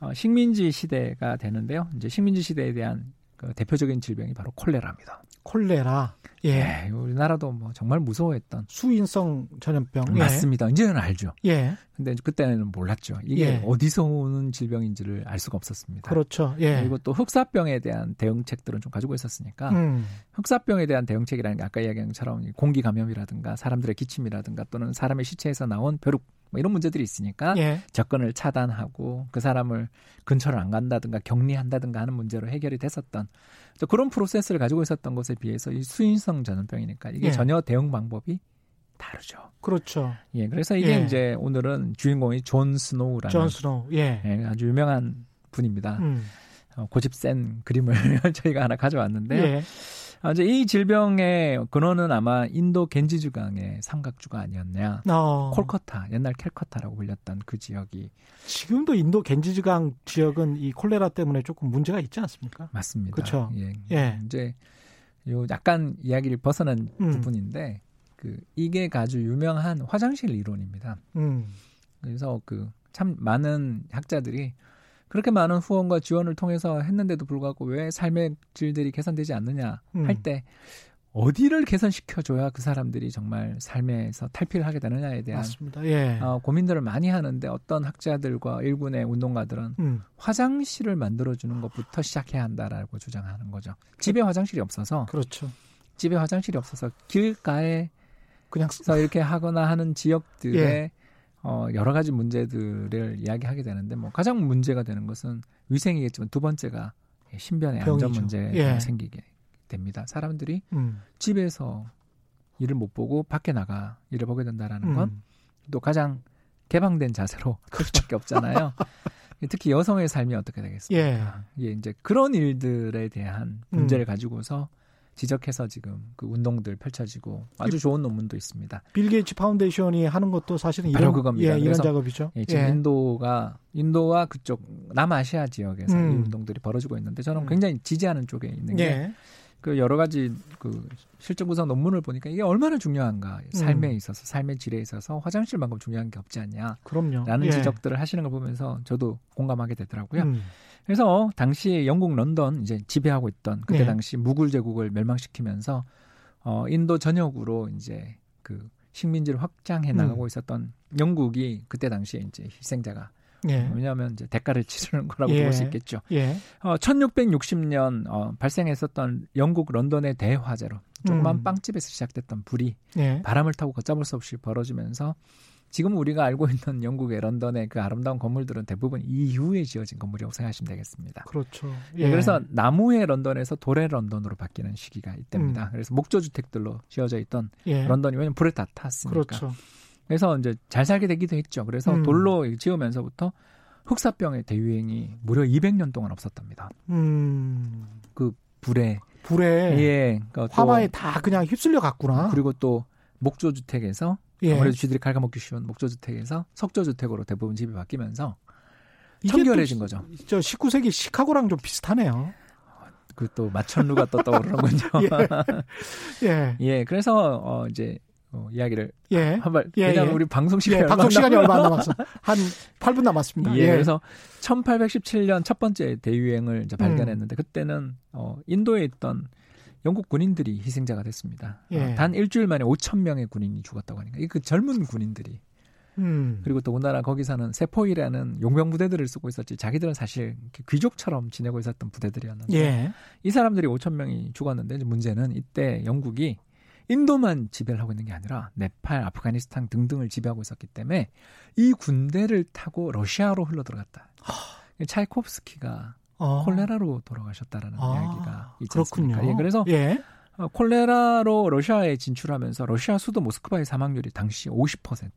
어, 식민지 시대가 되는데요. 이제 식민지 시대에 대한 그 대표적인 질병이 바로 콜레라입니다. 콜레라. 예. 네, 우리나라도 뭐 정말 무서워했던 수인성 전염병. 예. 맞습니다. 이제는 알죠. 예. 근데 그때는 몰랐죠. 이게 예. 어디서 오는 질병인지를 알 수가 없었습니다. 그렇죠. 예. 그리고 또 흑사병에 대한 대응책들은 좀 가지고 있었으니까 음. 흑사병에 대한 대응책이라는 게 아까 이야기한 것처럼 공기 감염이라든가 사람들의 기침이라든가 또는 사람의 시체에서 나온 벼룩 뭐 이런 문제들이 있으니까 예. 접근을 차단하고 그 사람을 근처를 안 간다든가 격리한다든가 하는 문제로 해결이 됐었던 그런 프로세스를 가지고 있었던 것에 비해서 이 수인성 전염병이니까 이게 예. 전혀 대응 방법이 다르죠. 그렇죠. 예, 그래서 이게 예. 이제 오늘은 주인공이 존 스노우라는 존 스노우, 예, 예 아주 유명한 분입니다. 음. 어, 고집 센 그림을 저희가 하나 가져왔는데 예. 아, 이제 이 질병의 근원은 아마 인도 갠지스강의 삼각주가 아니었냐. 어. 콜커타, 옛날 캘커타라고 불렸던 그 지역이. 지금도 인도 겐지주강 지역은 이 콜레라 때문에 조금 문제가 있지 않습니까? 맞습니다. 그렇죠. 예. 예. 이제 요 약간 이야기를 벗어난 음. 부분인데 그 이게 아주 유명한 화장실 이론입니다. 음. 그래서 그 참 많은 학자들이 그렇게 많은 후원과 지원을 통해서 했는데도 불구하고 왜 삶의 질들이 개선되지 않느냐 음. 할때 어디를 개선시켜줘야 그 사람들이 정말 삶에서 탈피를 하게 되느냐에 대한 예. 어, 고민들을 많이 하는데 어떤 학자들과 일군의 운동가들은 음. 화장실을 만들어주는 것부터 시작해야 한다라고 주장하는 거죠. 집에 화장실이 없어서 그렇죠. 집에 화장실이 없어서 길가에 그냥 이렇게 하거나 하는 지역들에 예. 어, 여러 가지 문제들을 이야기하게 되는데 뭐 가장 문제가 되는 것은 위생이겠지만 두 번째가 신변의 병이죠. 안전 문제가 예. 생기게 됩니다. 사람들이 음. 집에서 일을 못 보고 밖에 나가 일을 보게 된다라는 건또 음. 가장 개방된 자세로 그렇죠. 수밖에 없잖아요. 특히 여성의 삶이 어떻게 되겠습니까? 예. 예, 이제 그런 일들에 대한 문제를 음. 가지고서 지적해서 지금 그 운동들 펼쳐지고 아주 좋은 논문도 있습니다. 빌 게이츠 foundation이 하는 것도 사실은 이런 그겁니다. 예, 이런 작업이죠. 예, 지금 예. 인도가 인도와 그쪽 남아시아 지역에서 음. 이 운동들이 벌어지고 있는데 저는 음. 굉장히 지지하는 쪽에 있는 게. 예. 그 여러 가지 그 실증 구성 논문을 보니까 이게 얼마나 중요한가 삶에 음. 있어서 삶의 질에 있어서 화장실만큼 중요한 게 없지 않냐. 그럼요. 라는 예. 지적들을 하시는 걸 보면서 저도 공감하게 되더라고요. 음. 그래서 당시 영국 런던 이제 지배하고 있던 그때 네. 당시 무굴 제국을 멸망시키면서 어 인도 전역으로 이제 그 식민지를 확장해 음. 나가고 음. 있었던 영국이 그때 당시에 이제 희생자가 예. 왜냐하면 이제 대가를 치르는 거라고 예. 볼수 있겠죠. 예. 어, 1660년 어, 발생했었던 영국 런던의 대화재로 조그만 음. 빵집에서 시작됐던 불이 예. 바람을 타고 걷잡을 수 없이 벌어지면서 지금 우리가 알고 있는 영국의 런던의 그 아름다운 건물들은 대부분 이후에 지어진 건물이라고 생각하시면 되겠습니다. 그렇죠. 예. 예. 그래서 나무의 런던에서 돌의 런던으로 바뀌는 시기가 이때입니다. 음. 그래서 목조 주택들로 지어져 있던 예. 런던이 왜냐면 불을 다 탔으니까. 그렇죠. 그래서 이제 잘 살게 되기도 했죠. 그래서 음. 돌로 지으면서부터 흑사병의 대유행이 무려 200년 동안 없었답니다. 음. 그 불에 불에 예, 그러니까 화바에 다 그냥 휩쓸려 갔구나. 그리고 또 목조 주택에서 예. 아무래도 쥐들이 갉아먹기 쉬운 목조 주택에서 석조 주택으로 대부분 집이 바뀌면서 청결해진 거죠. 저 19세기 시카고랑 좀 비슷하네요. 그 또 마천루가 또 떠오르는군요. 예. 예. 예. 그래서 어 이제 어, 이야기를 예. 한발 예, 왜냐하면 예. 우리 방송 시간이, 예, 방송 시간이 얼마 안 남았어. 한 8분 남았습니다. 예, 예. 그래서 1817년 첫 번째 대유행을 이제 발견했는데 음. 그때는 어, 인도에 있던 영국 군인들이 희생자가 됐습니다. 예. 어, 단 일주일 만에 5천 명의 군인이 죽었다고 하니까 이그 젊은 군인들이 음. 그리고 또 우리나라 거기서는 세포이라는 용병 부대들을 쓰고 있었지 자기들은 사실 귀족처럼 지내고 있었던 부대들이었는데 예. 이 사람들이 5천 명이 죽었는데 문제는 이때 영국이 인도만 지배를 하고 있는 게 아니라 네팔, 아프가니스탄 등등을 지배하고 있었기 때문에 이 군대를 타고 러시아로 흘러 들어갔다. 차이콥스키가 어. 콜레라로 돌아가셨다라는 아, 이야기가 있지 않습니까? 예, 그래서 예. 어, 콜레라로 러시아에 진출하면서 러시아 수도 모스크바의 사망률이 당시 50%.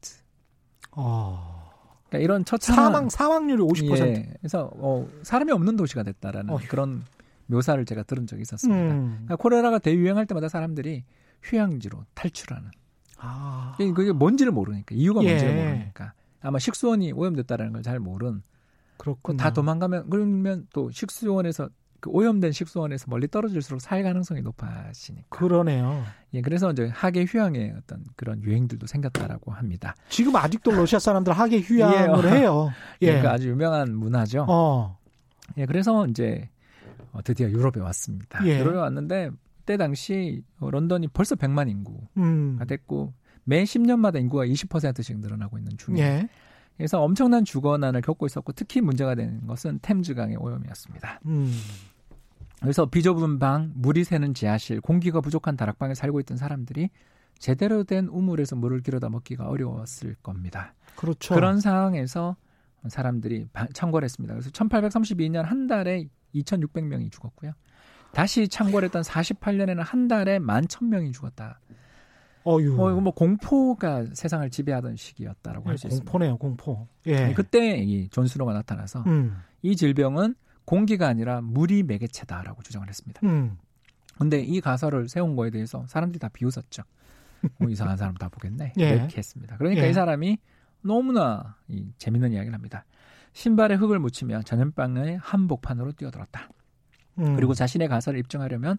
어. 그러니까 이런 처참한 사망 사망률이 50%. 예, 그래서 어, 사람이 없는 도시가 됐다라는 어휴. 그런 묘사를 제가 들은 적이 있었습니다. 음. 그러니까 콜레라가 대유행할 때마다 사람들이 휴양지로 탈출하는. 아. 그게 뭔지를 모르니까 이유가 예. 뭔지를 모르니까 아마 식수원이 오염됐다라는 걸 잘 모른. 그렇군. 다 도망가면 그러면 또 식수원에서 그 오염된 식수원에서 멀리 떨어질수록 살 가능성이 높아지니까. 그러네요. 예, 그래서 이제 하계 휴양의 어떤 그런 유행들도 생겼다라고 합니다. 지금 아직도 러시아 사람들 하계 휴양을 예. 해요. 예, 예. 그 아주 유명한 문화죠. 어. 예, 그래서 이제 어, 드디어 유럽에 왔습니다. 예. 유럽에 왔는데 그때 당시 런던이 벌써 100만 인구가 음. 됐고 매 10년마다 인구가 20%씩 늘어나고 있는 중이에요. 예. 그래서 엄청난 주거난을 겪고 있었고 특히 문제가 되는 것은 템즈강의 오염이었습니다. 음. 그래서 비좁은 방, 물이 새는 지하실, 공기가 부족한 다락방에 살고 있던 사람들이 제대로 된 우물에서 물을 길어다 먹기가 어려웠을 겁니다. 그렇죠. 그런 상황에서 사람들이 창궐 했습니다. 그래서 1832년 한 달에 2,600명이 죽었고요. 다시 창궐했던 48년에는 한 달에 11,000명이 죽었다. 어유. 어, 뭐 공포가 세상을 지배하던 시기였다라고 네, 할수 있습니다. 공포네요, 공포. 예. 그때 이 존스노가 나타나서 음. 이 질병은 공기가 아니라 물이 매개체다라고 주장을 했습니다. 음. 근데 이 가설을 세운 거에 대해서 사람들이 다 비웃었죠. 뭐 이상한 사람 다 보겠네. 예. 이렇게 했습니다. 그러니까 예. 이 사람이 너무나 이 재밌는 이야기를 합니다. 신발에 흙을 묻히며 전염병의 한복판으로 뛰어들었다. 음. 그리고 자신의 가설을 입증하려면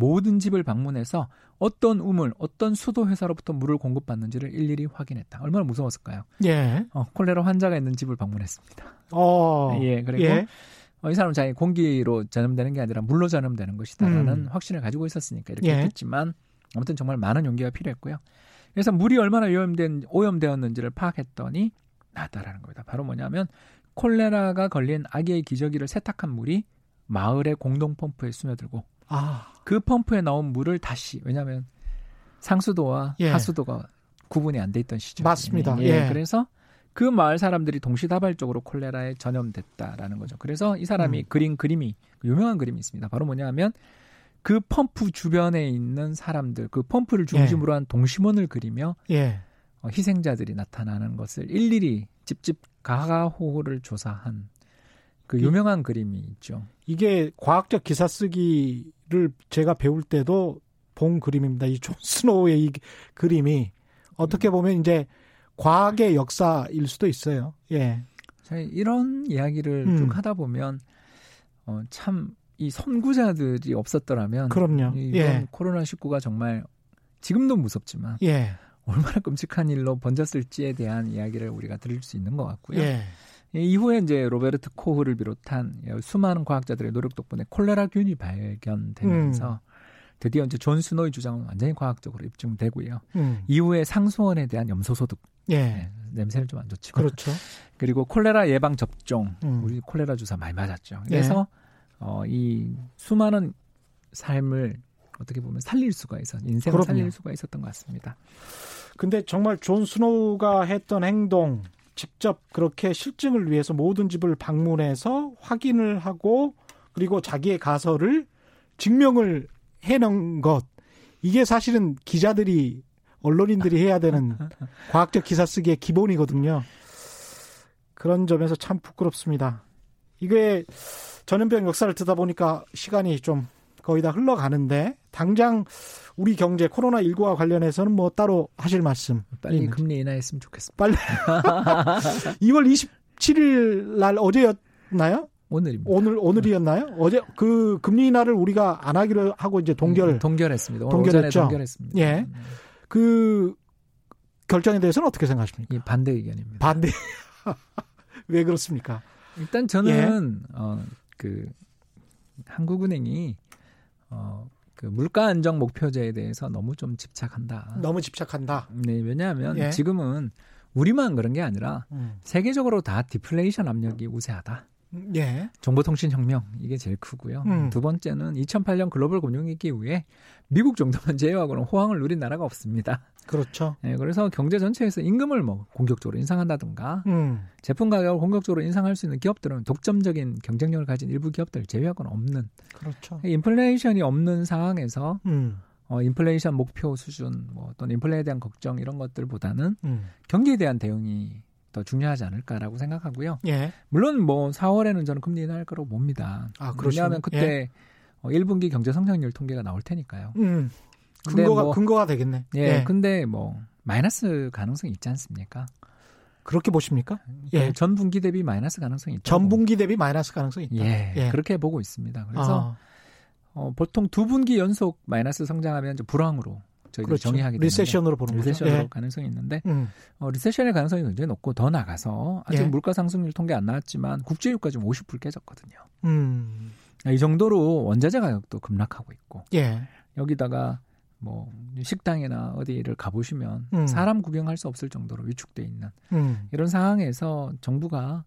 모든 집을 방문해서 어떤 우물, 어떤 수도 회사로부터 물을 공급받는지를 일일이 확인했다. 얼마나 무서웠을까요? 예. 어, 콜레라 환자가 있는 집을 방문했습니다. 어. 예. 그리고 예. 어, 이 사람은 자기 공기로 전염되는 게 아니라 물로 전염되는 것이다라는 음. 확신을 가지고 있었으니까 이렇게 예. 했겠지만 아무튼 정말 많은 용기가 필요했고요. 그래서 물이 얼마나 오염된 오염되었는지를 파악했더니 나다라는 겁니다. 바로 뭐냐면 콜레라가 걸린 아기의 기저귀를 세탁한 물이 마을의 공동 펌프에 스며들고 아. 그 펌프에 나온 물을 다시 왜냐하면 상수도와 예. 하수도가 구분이 안 돼 있던 시절 맞습니다. 예. 예. 그래서 그 마을 사람들이 동시다발적으로 콜레라에 전염됐다라는 거죠. 그래서 이 사람이 음. 그린 그림이 유명한 그림이 있습니다. 바로 뭐냐하면 그 펌프 주변에 있는 사람들, 그 펌프를 중심으로 예. 한 동심원을 그리며 예. 어, 희생자들이 나타나는 것을 일일이 집집 가가호호를 조사한 그 유명한 이, 그림이 있죠. 이게 과학적 기사 쓰기를 제가 배울 때도 본 그림입니다. 이 존 스노우의 이 그림이 어떻게 음. 보면 이제 과학의 역사일 수도 있어요. 예. 이런 이야기를 음. 쭉 하다 보면 어, 참 이 선구자들이 없었더라면 그럼요. 이번 예. 코로나 19가 정말 지금도 무섭지만 예. 얼마나 끔찍한 일로 번졌을지에 대한 이야기를 우리가 들을 수 있는 것 같고요. 예. 이후에 이제 로베르트 코흐를 비롯한 수많은 과학자들의 노력 덕분에 콜레라균이 발견되면서 음. 드디어 이제 존 스노의 주장은 완전히 과학적으로 입증되고요. 음. 이후에 상수원에 대한 염소 소독. 예. 네, 냄새는 좀안 좋지만. 그렇죠. 그리고 콜레라 예방 접종. 음. 우리 콜레라 주사 많이 맞았죠. 그래서 예. 어, 이 수많은 삶을 어떻게 보면 살릴 수가 있어 인생을 그럼요. 살릴 수가 있었던 것 같습니다. 근데 정말 존 스노우가 했던 행동 직접 그렇게 실증을 위해서 모든 집을 방문해서 확인을 하고 그리고 자기의 가설을 증명을 해놓은 것 이게 사실은 기자들이 언론인들이 해야 되는 과학적 기사 쓰기의 기본이거든요. 그런 점에서 참 부끄럽습니다. 이게 전염병 역사를 듣다 보니까 시간이 좀 거의 다 흘러가는데 당장 우리 경제 코로나 19와 관련해서는 뭐 따로 하실 말씀 빨리. 금리 인하했으면 좋겠습니다. 빨리 2월 27일 날 어제였나요? 오늘입니다. 오늘 오늘이었나요? 어제 그 금리 인하를 우리가 안 하기로 하고 이제 동결 음, 동결했습니다. 동결했죠. 동결했습니다. 예. 그 결정에 대해서는 어떻게 생각하십니까? 예, 반대 의견입니다. 반대. 왜 그렇습니까? 일단 저는 예. 어그 한국은행이 어, 그 물가 안정 목표제에 대해서 너무 좀 집착한다. 너무 집착한다. 네, 왜냐하면 예. 지금은 우리만 그런 게 아니라 음. 세계적으로 다 디플레이션 압력이 우세하다. 예. 정보통신혁명 이게 제일 크고요. 음. 두 번째는 2008년 글로벌 금융위기 이후에 미국 정도만 제외하고는 호황을 누린 나라가 없습니다. 그렇죠. 네, 그래서 경제 전체에서 임금을 뭐 공격적으로 인상한다든가 음. 제품 가격을 공격적으로 인상할 수 있는 기업들은 독점적인 경쟁력을 가진 일부 기업들 제외하고는 없는. 그렇죠. 인플레이션이 없는 상황에서 음. 어, 인플레이션 목표 수준 뭐 또는 인플레에 대한 걱정 이런 것들보다는 음. 경기에 대한 대응이 더 중요하지 않을까라고 생각하고요. 예. 물론 뭐 4월에는 저는 금리 인하할 거라고 봅니다. 아, 왜냐하면 그때 예. 어, 1분기 경제 성장률 통계가 나올 테니까요. 음. 근거가 뭐, 근거가 되겠네. 예, 예. 근데 뭐 마이너스 가능성이 있지 않습니까? 그렇게 보십니까? 예. 전 분기 대비 마이너스 가능성이 있다. 전 분기 대비 마이너스 가능성이 있다. 예. 예. 그렇게 보고 있습니다. 그래서 아. 어, 보통 두 분기 연속 마이너스 성장하면 불황으로 저희가 그렇죠. 정의하게 되는 recession으로 보는 recession으로 예. 가능성이 있는데 음. 어, recession의 가능성이 굉장히 높고 더 나가서 아직 예. 물가 상승률 통계 안 나왔지만 국제유가 지금 50불 깨졌거든요. 음. 이 정도로 원자재 가격도 급락하고 있고 예. 여기다가 뭐 식당이나 어디를 가보시면 음. 사람 구경할 수 없을 정도로 위축돼 있는 음. 이런 상황에서 정부가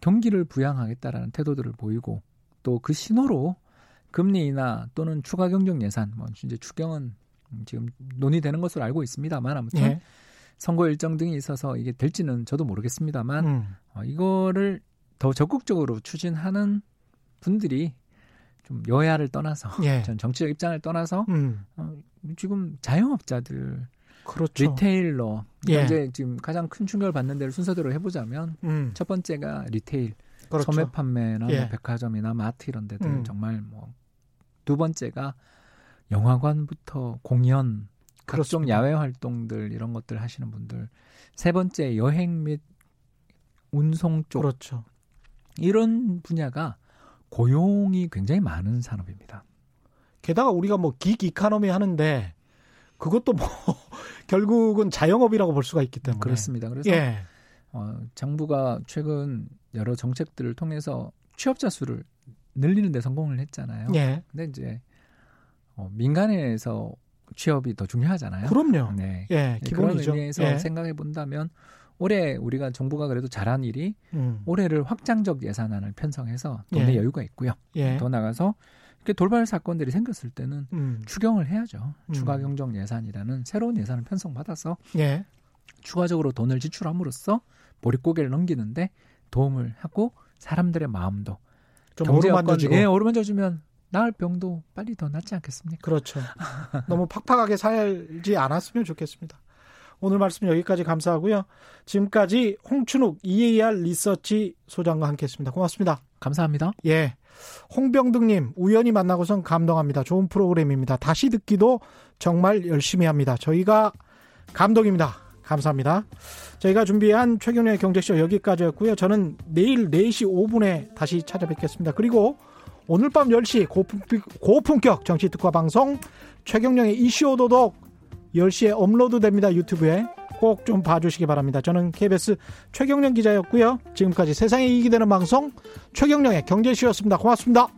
경기를 부양하겠다라는 태도들을 보이고 또 그 신호로 금리 인하 또는 추가 경정 예산 뭐 이제 추경은 지금 논의되는 것으로 알고 있습니다만 아무튼 예. 선거 일정 등이 있어서 이게 될지는 저도 모르겠습니다만 음. 어, 이거를 더 적극적으로 추진하는 분들이 좀 여야를 떠나서 예. 전 정치적 입장을 떠나서 음. 어, 지금 자영업자들 그렇죠. retailer 예. 이제 지금 가장 큰 충격을 받는 데를 순서대로 해보자면 음. 첫 번째가 retail 그렇죠. 소매 판매나 뭐 예. 뭐 백화점이나 마트 이런 데들 음. 정말 뭐 두 번째가 영화관부터 공연 그렇습니다. 야외 활동들 이런 것들 하시는 분들 세 번째 여행 및 운송 쪽 그렇죠. 이런 분야가 고용이 굉장히 많은 산업입니다. 게다가 우리가 뭐긱 이카노미 하는데 그것도 뭐 결국은 자영업이라고 볼 수가 있기 때문에 그렇습니다. 그래서 예. 어, 정부가 최근 여러 정책들을 통해서 취업자 수를 늘리는 데 성공을 했잖아요. 예. 근데 이제 어, 민간에서 취업이 더 중요하잖아요. 그럼요. 네. 예, 기본이죠. 그런 의미에서 예. 생각해 본다면 올해 우리가 정부가 그래도 잘한 일이 음. 올해를 확장적 예산안을 편성해서 돈의 예. 여유가 있고요. 예. 더 나가서 이렇게 돌발 사건들이 생겼을 때는 음. 추경을 해야죠. 음. 추가 경정 예산이라는 새로운 예산을 편성받아서 예. 추가적으로 돈을 지출함으로써 보릿고개를 넘기는데 도움을 하고 사람들의 마음도 좀 어루만져주고 예, 어루만져주면 나을 병도 빨리 더 낫지 않겠습니까? 그렇죠. 너무 팍팍하게 살지 않았으면 좋겠습니다. 오늘 말씀 여기까지 감사하고요. 지금까지 홍춘욱 EAR 리서치 소장과 함께했습니다. 고맙습니다. 감사합니다. 예. 홍병득님 우연히 만나고선 감동합니다. 좋은 프로그램입니다. 다시 듣기도 정말 열심히 합니다. 저희가 감동입니다. 감사합니다. 저희가 준비한 최경련의 경제쇼 여기까지였고요. 저는 내일 4시 5분에 다시 찾아뵙겠습니다. 그리고 오늘 밤 10시 고품격 정치 특화 방송 최경령의 이슈 오도독 10시에 업로드 됩니다. 유튜브에 꼭 좀 봐주시기 바랍니다. 저는 KBS 최경령 기자였고요. 지금까지 세상에 이익이 되는 방송 최경령의 경제쇼였습니다. 고맙습니다.